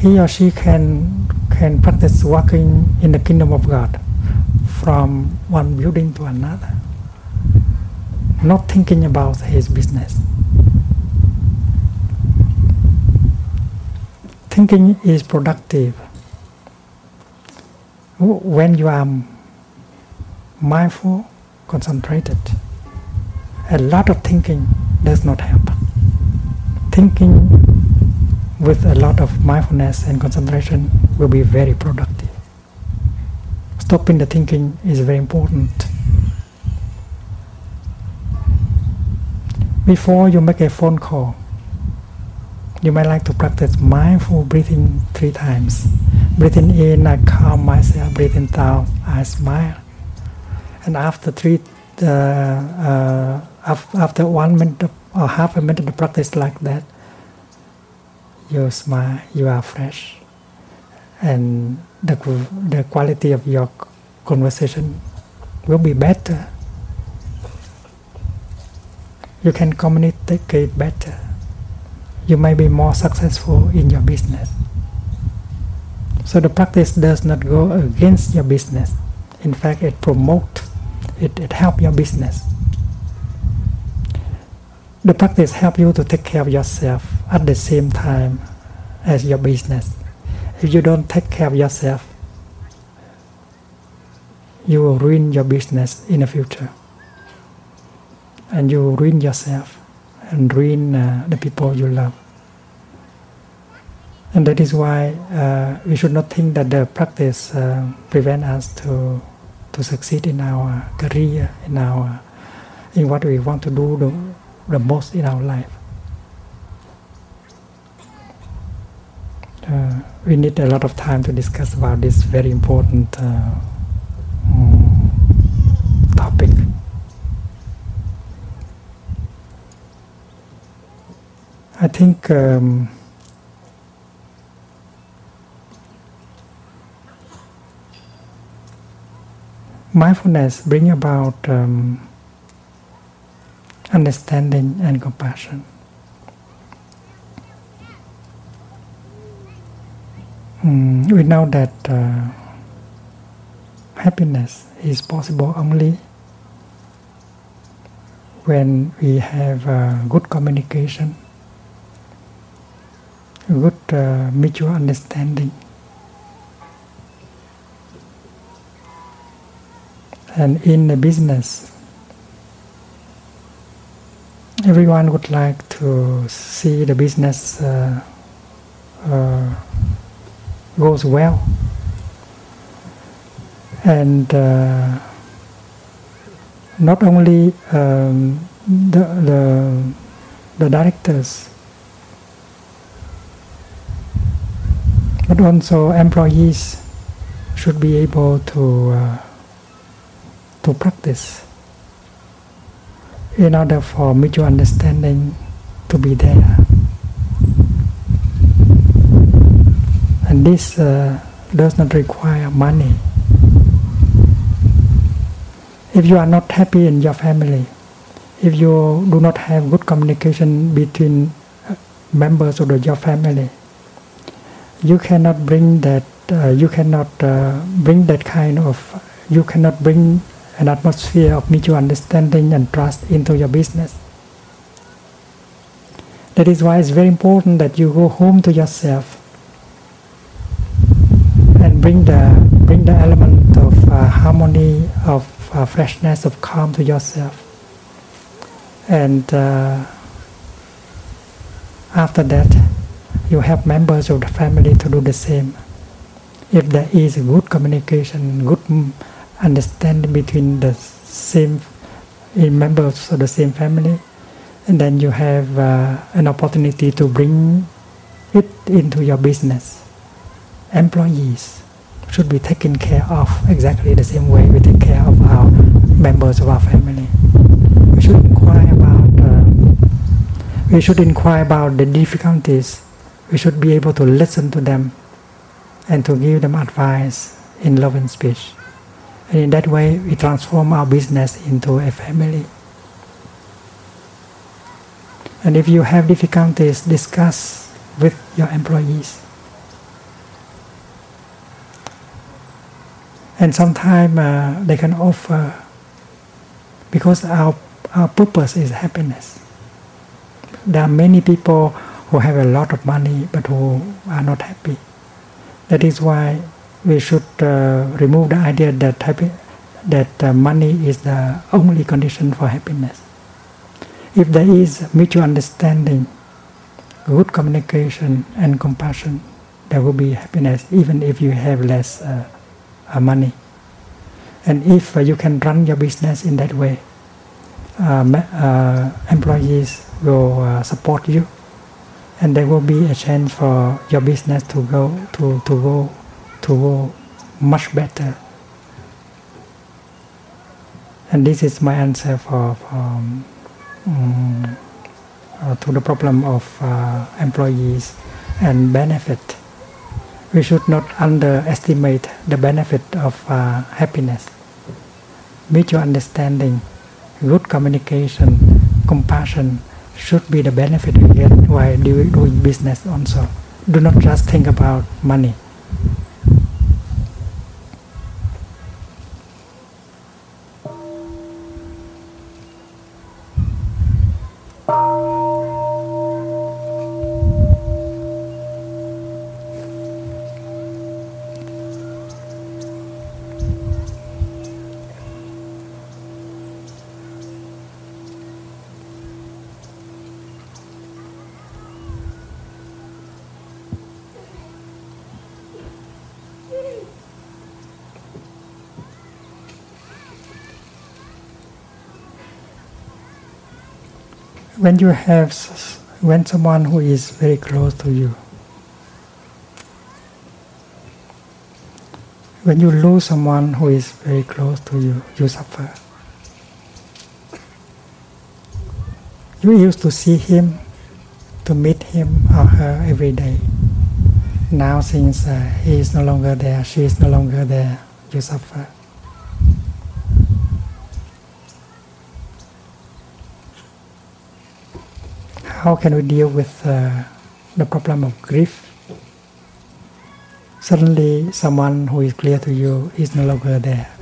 he or she can can practice walking in the kingdom of God from one building to another, not thinking about his business. Thinking is productive. When you are mindful, concentrated, a lot of thinking does not help. Thinking with a lot of mindfulness and concentration will be very productive. Stopping the thinking is very important. Before you make a phone call, you might like to practice mindful breathing three times. Breathing in, I calm myself. Breathing out, I smile. And after three, uh, uh, after one minute or half a minute of practice like that, you smile, you are fresh, and the, the quality of your conversation will be better. You can communicate better. You may be more successful in your business. So the practice does not go against your business. In fact, it promotes, it, it helps your business. The practice help you to take care of yourself at the same time as your business. If you don't take care of yourself, you will ruin your business in the future. And you will ruin yourself and ruin uh, the people you love. And that is why uh, we should not think that the practice uh, prevent us to to succeed in our career, in our in what we want to do the, most in our life. Uh, we need a lot of time to discuss about this very important uh, um, topic. I think um, mindfulness bring about um, understanding and compassion. Mm, we know that uh, happiness is possible only when we have uh, good communication, good uh, mutual understanding, and in the business, everyone would like to see the business uh, uh, goes well. And uh, not only um, the, the, the directors, but also employees should be able to uh, to practice in order for mutual understanding to be there. And this uh, does not require money. If you are not happy in your family, if you do not have good communication between uh, members of the, your family, you cannot bring that. Uh, you cannot uh, bring that kind of. You cannot bring an atmosphere of mutual understanding and trust into your business. That is why it's very important that you go home to yourself and bring the bring the element of uh, harmony, of uh, freshness, of calm to yourself. And uh, after that, you help members of the family to do the same. If there is good communication, good understanding between the same members of the same family, and then you have uh, an opportunity to bring it into your business. Employees should be taken care of exactly the same way we take care of our members of our family. We should inquire about uh, we should inquire about the difficulties. We should be able to listen to them and to give them advice in love and speech. And in that way, we transform our business into a family. And if you have difficulties, discuss with your employees. And sometimes uh, they can offer, because our, our purpose is happiness. There are many people who have a lot of money but who are not happy. That is why we should uh, remove the idea that happy, that uh, money is the only condition for happiness. If there is mutual understanding, good communication, and compassion, there will be happiness even if you have less uh, uh money. And if uh, you can run your business in that way, uh, employees will support you, and there will be a chance for your business to go to, to go to go much better. And this is my answer for, for um, uh, to the problem of uh, employees and benefit. We should not underestimate the benefit of uh, happiness. Mutual understanding, good communication, compassion should be the benefit we get while doing business also. Do not just think about money. When you have when someone who is very close to you when you lose someone who is very close to you you suffer. You used to see him to meet him or her every day. Now since uh, he is no longer there she is no longer there you suffer how can we deal with uh, the problem of grief? Suddenly, someone who is clear to you is no longer there.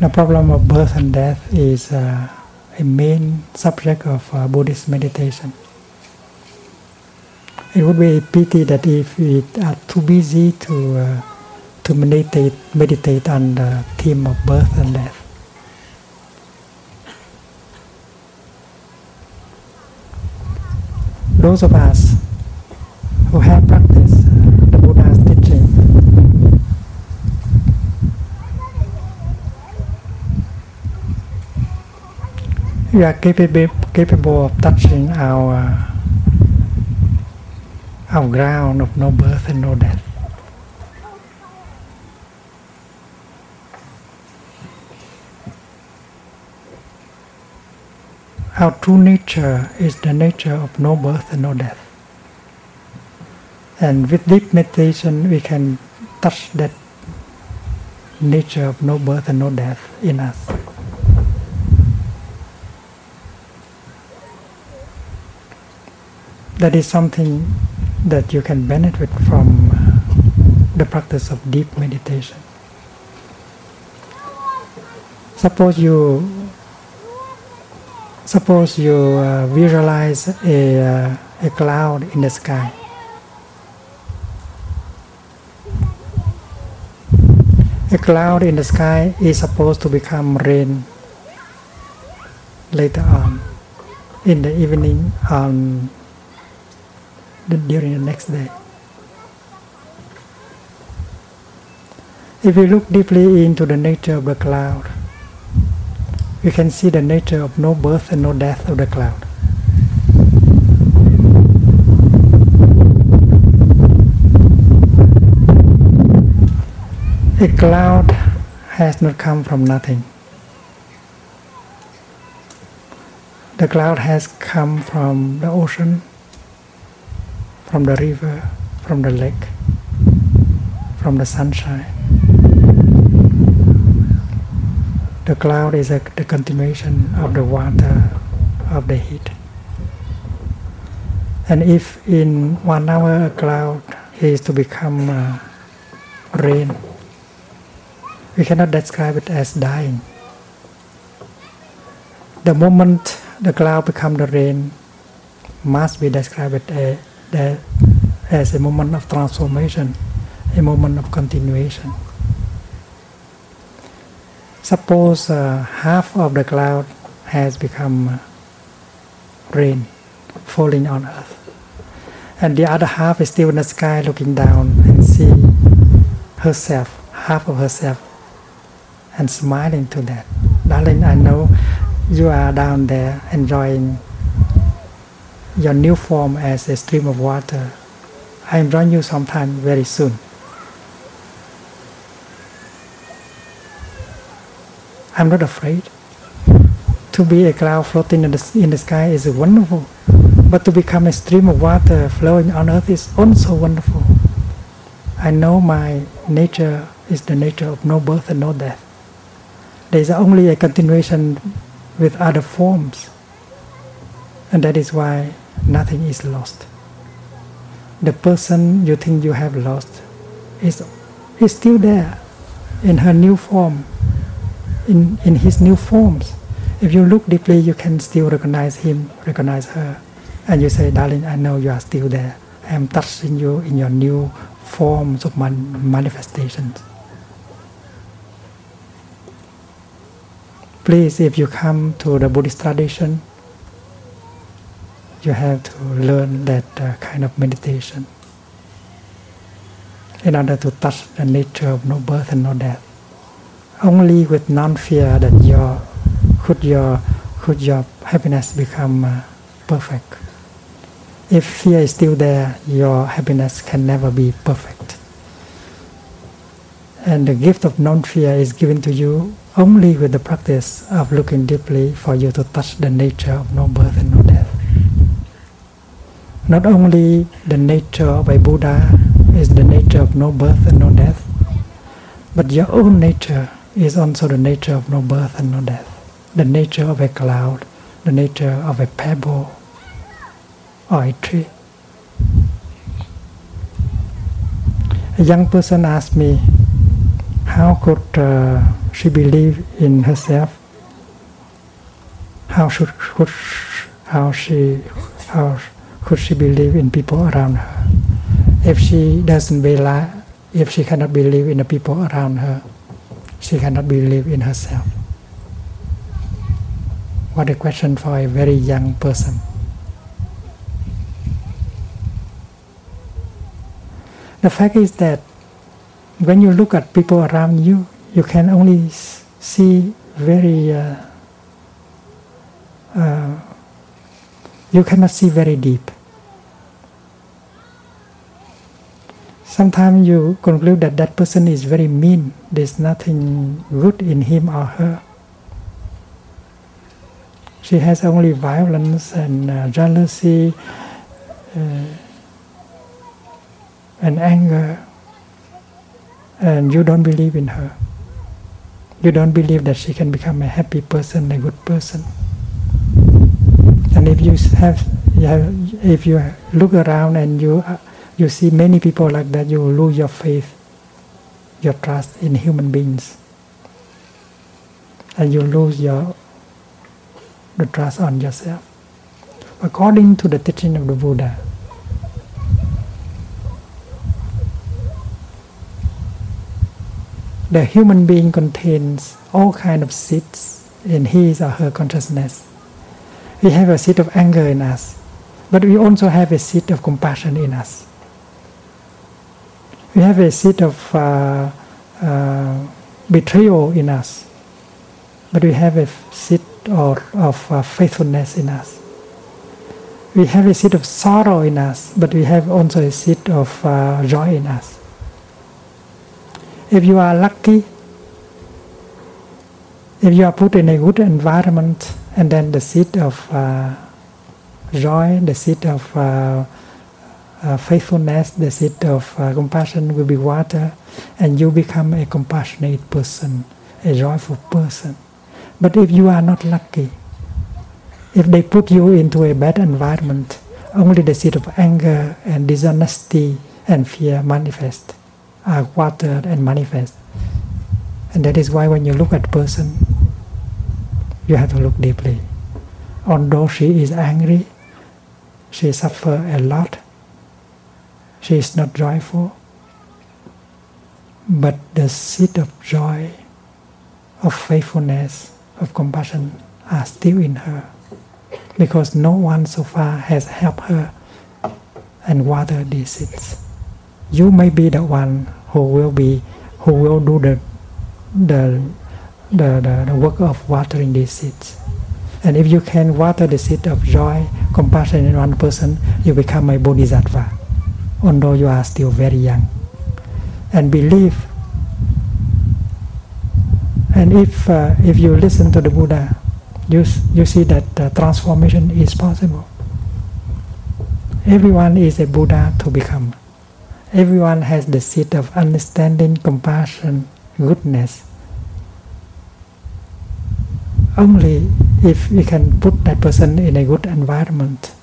The problem of birth and death is uh, a main subject of uh, Buddhist meditation. It would be a pity that if we are too busy to uh, to meditate meditate on the theme of birth and death. Those of us who have practiced uh, the Buddha's teaching we are capable, capable of touching our our ground of no birth and no death. Our true nature is the nature of no birth and no death. And with deep meditation, we can touch that nature of no birth and no death in us. That is something that you can benefit from the practice of deep meditation. Suppose you suppose you uh, visualize a, uh, a cloud in the sky. A cloud in the sky is supposed to become rain later on in the evening on the, during the next day. If you look deeply into the nature of the cloud, you can see the nature of no birth and no death of the cloud. A cloud has not come from nothing. The cloud has come from the ocean, from the river, from the lake, from the sunshine. The cloud is a, the continuation of the water, of the heat. And if in one hour a cloud is to become uh, rain, we cannot describe it as dying. The moment the cloud becomes the rain must be described as, as a moment of transformation, a moment of continuation. Suppose uh, half of the cloud has become uh, rain falling on earth, and the other half is still in the sky looking down and see herself, half of herself and smiling to that. Darling, I know you are down there enjoying your new form as a stream of water. I am join you sometime very soon. I'm not afraid. To be a cloud floating in the, in the sky is wonderful, but to become a stream of water flowing on earth is also wonderful. I know my nature is the nature of no birth and no death there is only a continuation with other forms. And that is why nothing is lost. The person you think you have lost is, is still there in her new form, in, in his new forms. If you look deeply, you can still recognize him, recognize her. And you say, darling, I know you are still there. I am touching you in your new forms of man- manifestations. please, if you come to the Buddhist tradition, you have to learn that uh, kind of meditation in order to touch the nature of no birth and no death. Only with non-fear that your could your could your happiness become uh, perfect. If fear is still there, your happiness can never be perfect. And the gift of non-fear is given to you only with the practice of looking deeply for you to touch the nature of no birth and no death. Not only the nature of a Buddha is the nature of no birth and no death, but your own nature is also the nature of no birth and no death. The nature of a cloud, the nature of a pebble or a tree. A young person asked me, how could uh, she believe in herself? How should could, how she how could she believe in people around her? If she doesn't believe, if she cannot believe in the people around her, she cannot believe in herself. What a question for a very young person. The fact is that when you look at people around you, you can only see very uh, uh, you cannot see very deep. Sometimes you conclude that that person is very mean. There's nothing good in him or her. She has only violence and uh, jealousy uh, and anger, and you don't believe in her. You don't believe that she can become a happy person, a good person. And if you have, you have if you look around and you uh, you see many people like that, you lose your faith, your trust in human beings, and you lose your the trust on yourself. According to the teaching of the Buddha, the human being contains all kind of seeds in his or her consciousness. We have a seed of anger in us, but we also have a seed of compassion in us. We have a seed of uh, uh, betrayal in us, but we have a seed of uh, faithfulness in us. We have a seed of sorrow in us, but we have also a seed of uh, joy in us. If you are lucky, if you are put in a good environment, and then the seed of uh, joy, the seed of uh, faithfulness, the seed of uh, compassion will be water, and you become a compassionate person, a joyful person. But if you are not lucky, if they put you into a bad environment, only the seed of anger and dishonesty and fear manifest, are watered and manifest. And that is why when you look at person, you have to look deeply. Although she is angry, she suffer a lot, she is not joyful, but the seed of joy, of faithfulness, of compassion are still in her because no one so far has helped her and watered these seeds. You may be the one who will be who will do the the the, the, the work of watering these seeds. And if you can water the seed of joy, compassion in one person, you become a bodhisattva, although you are still very young. And believe and if uh, if you listen to the Buddha, you you see that uh, transformation is possible. Everyone is a Buddha to become. Everyone has the seed of understanding, compassion, goodness. Only if we can put that person in a good environment,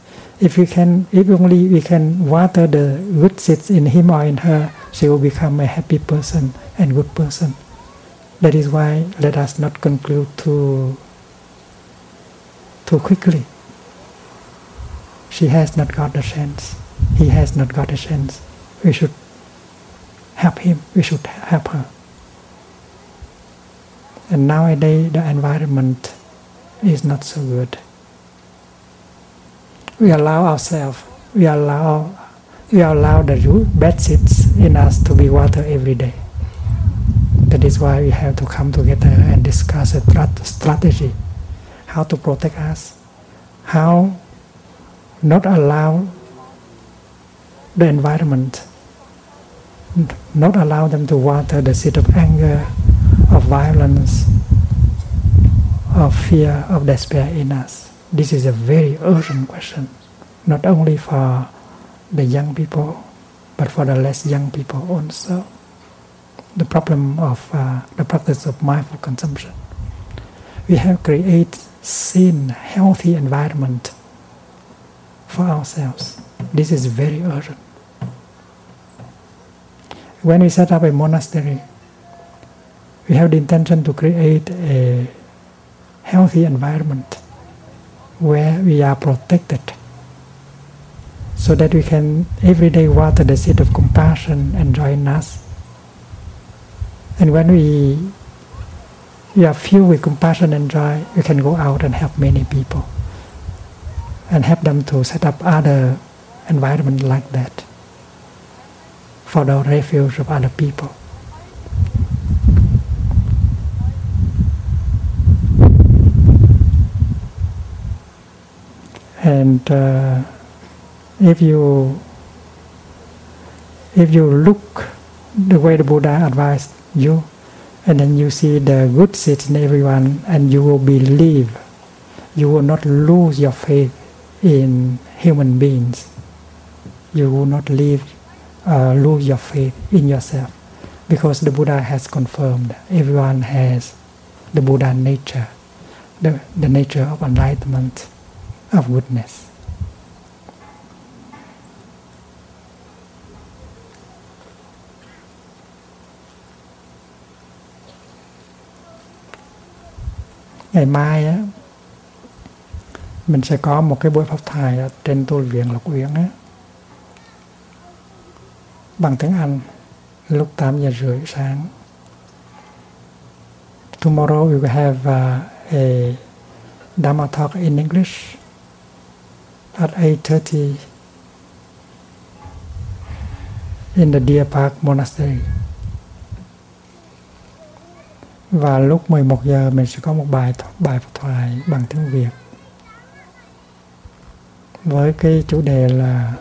if we can, if only we can water the good seeds in him or in her, she will become a happy person and good person. That is why let us not conclude too, too quickly. She has not got a chance. He has not got a chance. We should help him. We should help her. And nowadays the environment is not so good. We allow ourselves, we allow, we allow the bad seeds in us to be watered every day. That is why we have to come together and discuss a strategy, how to protect us, how not allow the environment, not allow them to water the seed of anger, of violence, of fear, of despair in us. This is a very urgent question, not only for the young people, but for the less young people also the problem of uh, the practice of mindful consumption. We have created sane, healthy environment for ourselves. This is very urgent. When we set up a monastery, we have the intention to create a healthy environment where we are protected so that we can every day water the seed of compassion and joy in us and when we, we are filled with compassion and joy, we can go out and help many people and help them to set up other environment like that for the refuge of other people. And uh, if you if you look the way the Buddha advised you, and then you see the good seeds in everyone, and you will believe, you will not lose your faith in human beings. You will not leave, uh, lose your faith in yourself, because the Buddha has confirmed everyone has the Buddha nature, the, the nature of enlightenment, of goodness. ngày mai á mình sẽ có một cái buổi pháp thải ở trên tu viện Lộc Uyển á bằng tiếng Anh lúc 8 giờ rưỡi sáng. Tomorrow we will have uh, a Dharma talk in English at 8.30 in the Deer Park Monastery. Và lúc 11 giờ mình sẽ có một bài bài phật thoại bằng tiếng Việt với cái chủ đề là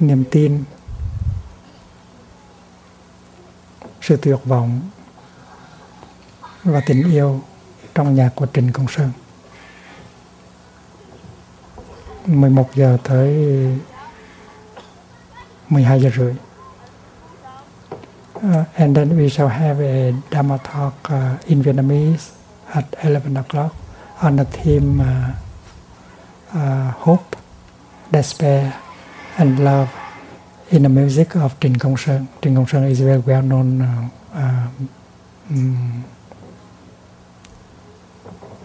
niềm tin, sự tuyệt vọng và tình yêu trong nhà của Trịnh Công Sơn 11 giờ tới 12 giờ rưỡi Uh, and then we shall have a Dharma talk uh, in Vietnamese at 11 o'clock on the theme uh, uh, hope, despair, and love in the music of Trịnh Công Sơn. Trịnh Công Sơn is a very well known uh, um,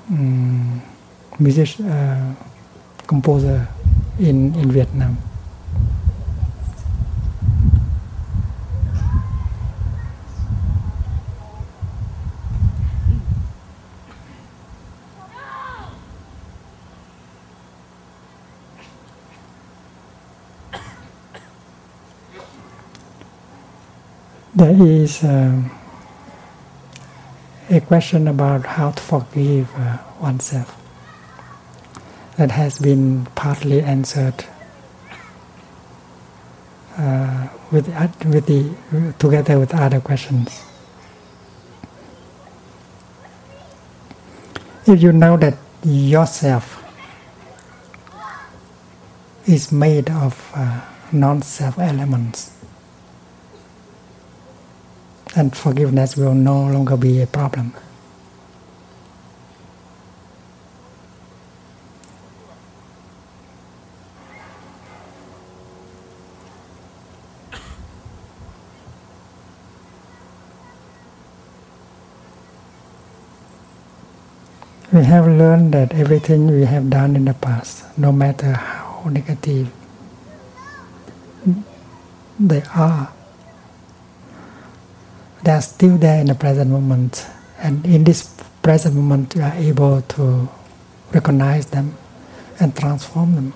um, music uh, composer in, in Vietnam. There is uh, a question about how to forgive uh, oneself that has been partly answered uh, with with the together with other questions. If you know that yourself is made of uh, non-self elements, and forgiveness will no longer be a problem. Learned that everything we have done in the past, no matter how negative they are, they are still there in the present moment. And in this present moment, we are able to recognize them and transform them.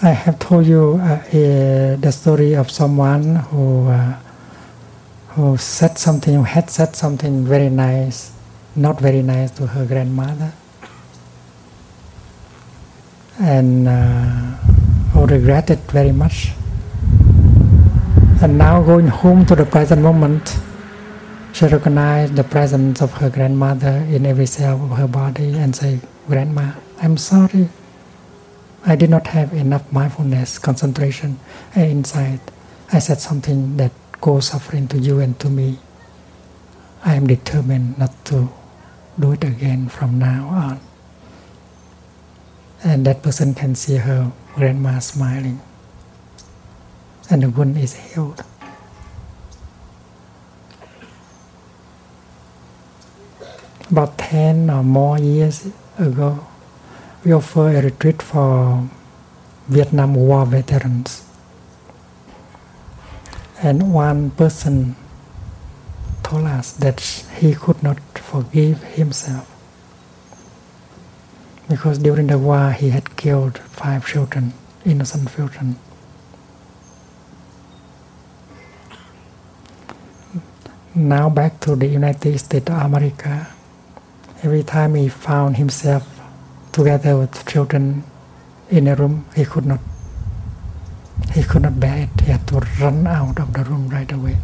I have told you uh, uh, the story of someone who uh, who said something, who had said something very nice, not very nice to her grandmother, and uh, who regretted very much. And now going home to the present moment, she recognized the presence of her grandmother in every cell of her body and say, Grandma, I'm sorry. I did not have enough mindfulness, concentration, and insight. I said something that caused suffering to you and to me. I am determined not to do it again from now on. And that person can see her grandma smiling and the wound is healed. About 10 or more years ago, we offer a retreat for Vietnam War veterans. And one person told us that he could not forgive himself because during the war he had killed five children, innocent children. now back to the United States of America, every time he found himself together with children in a room, he could not he could not bear it. He had to run out of the room right away.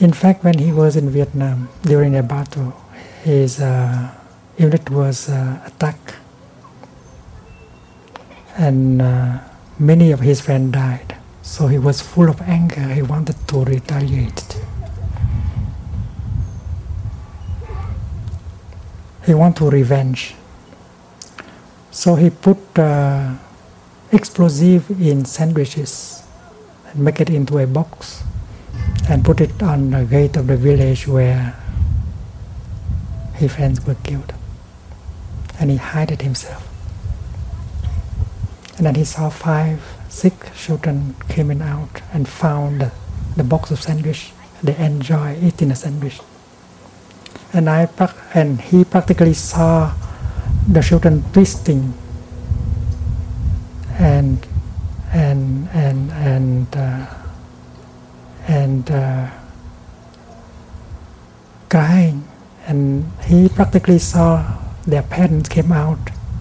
In fact, when he was in Vietnam during a battle, his uh, unit was uh, attacked, and uh, many of his friends died. So he was full of anger. He wanted to retaliate. He wanted to revenge. So he put uh, explosive in sandwiches and make it into a box and put it on the gate of the village where his friends were killed. And he hid it himself. And then he saw five sick children coming out and found the, the box of sandwich. They enjoy eating a sandwich. And I and he practically saw the children twisting and and and and uh, and uh, crying. And he practically saw their parents came out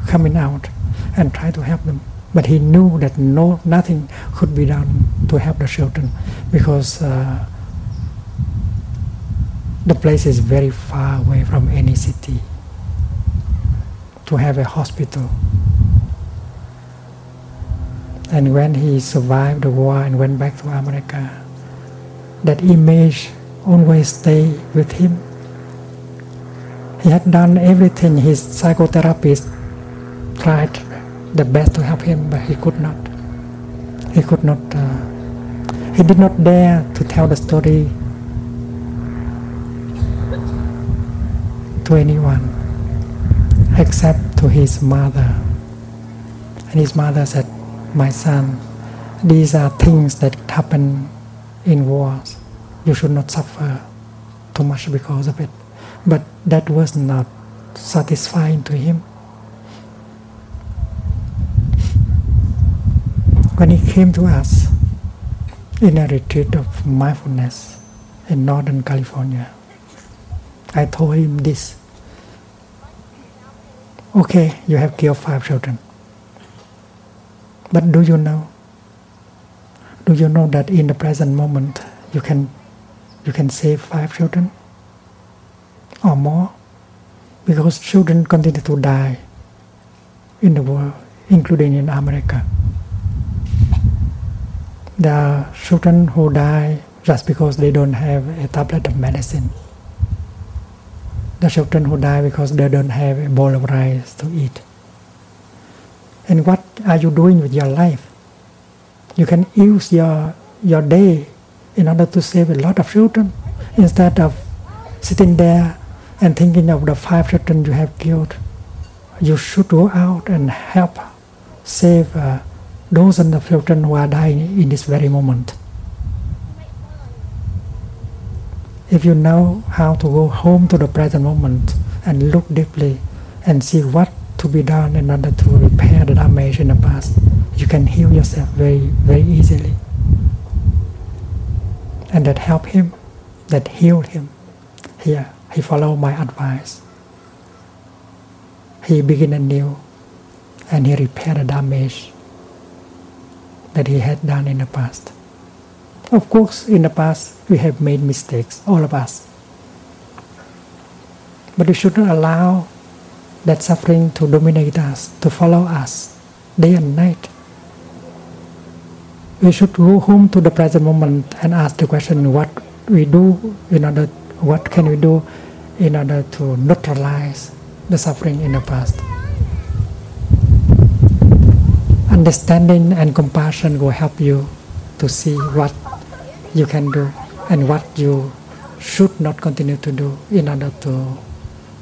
coming out and try to help them. But he knew that no nothing could be done to help the children because uh, the place is very far away from any city to have a hospital. And when he survived the war and went back to America, that image always stayed with him. He had done everything his psychotherapist tried the best to help him, but he could not. He could not. Uh, he did not dare to tell the story to anyone except to his mother. And his mother said, My son, these are things that happen in wars. You should not suffer too much because of it. But that was not satisfying to him. When he came to us in a retreat of mindfulness in Northern California, I told him this Okay, you have killed five children. But do you know? Do you know that in the present moment you can you can save five children or more? Because children continue to die in the world, including in America. There are children who die just because they don't have a tablet of medicine the children who die because they don't have a bowl of rice to eat. And what are you doing with your life? You can use your, your day in order to save a lot of children instead of sitting there and thinking of the five children you have killed. You should go out and help save uh, dozens of children who are dying in this very moment. If you know how to go home to the present moment and look deeply and see what to be done in order to repair the damage in the past, you can heal yourself very, very easily. And that helped him, that healed him. Here, he followed my advice. He began anew and he repaired the damage that he had done in the past. Of course, in the past, we have made mistakes, all of us. But we shouldn't allow that suffering to dominate us, to follow us day and night. We should go home to the present moment and ask the question what we do in order, what can we do in order to neutralize the suffering in the past. Understanding and compassion will help you to see what you can do and what you should not continue to do in order to,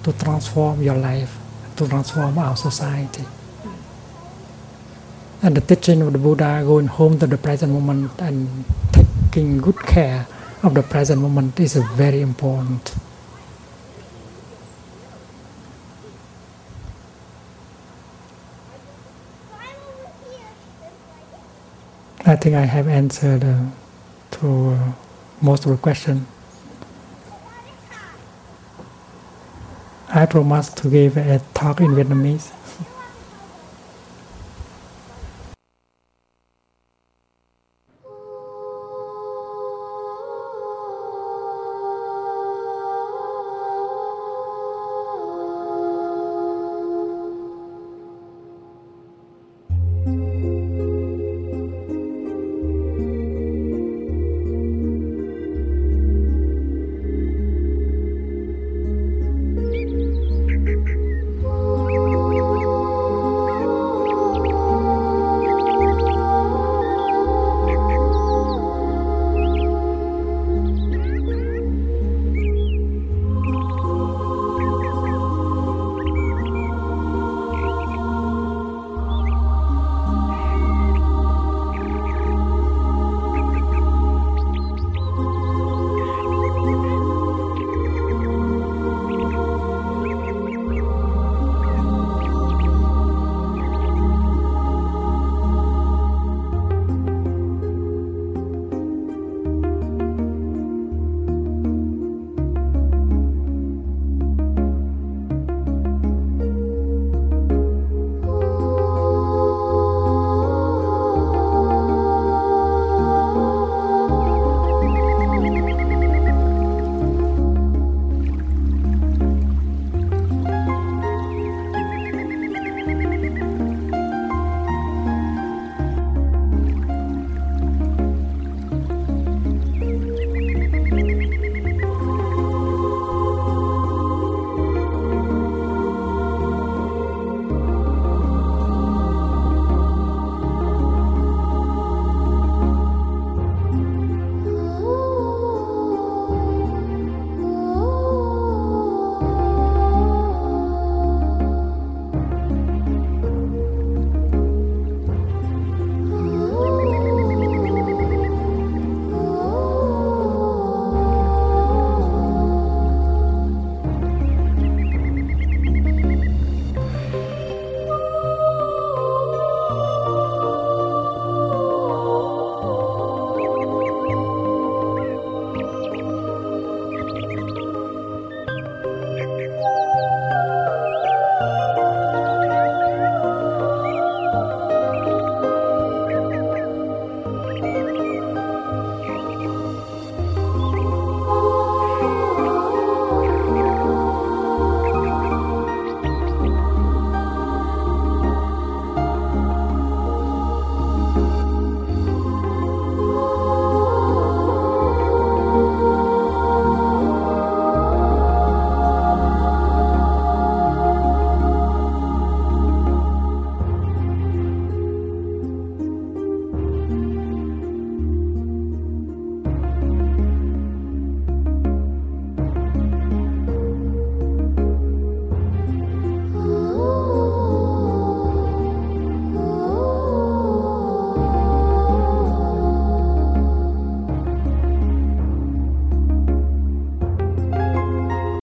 to transform your life, to transform our society. And the teaching of the Buddha going home to the present moment and taking good care of the present moment is very important. I think I have answered uh, to uh, most of the question. I promised to give a talk in Vietnamese.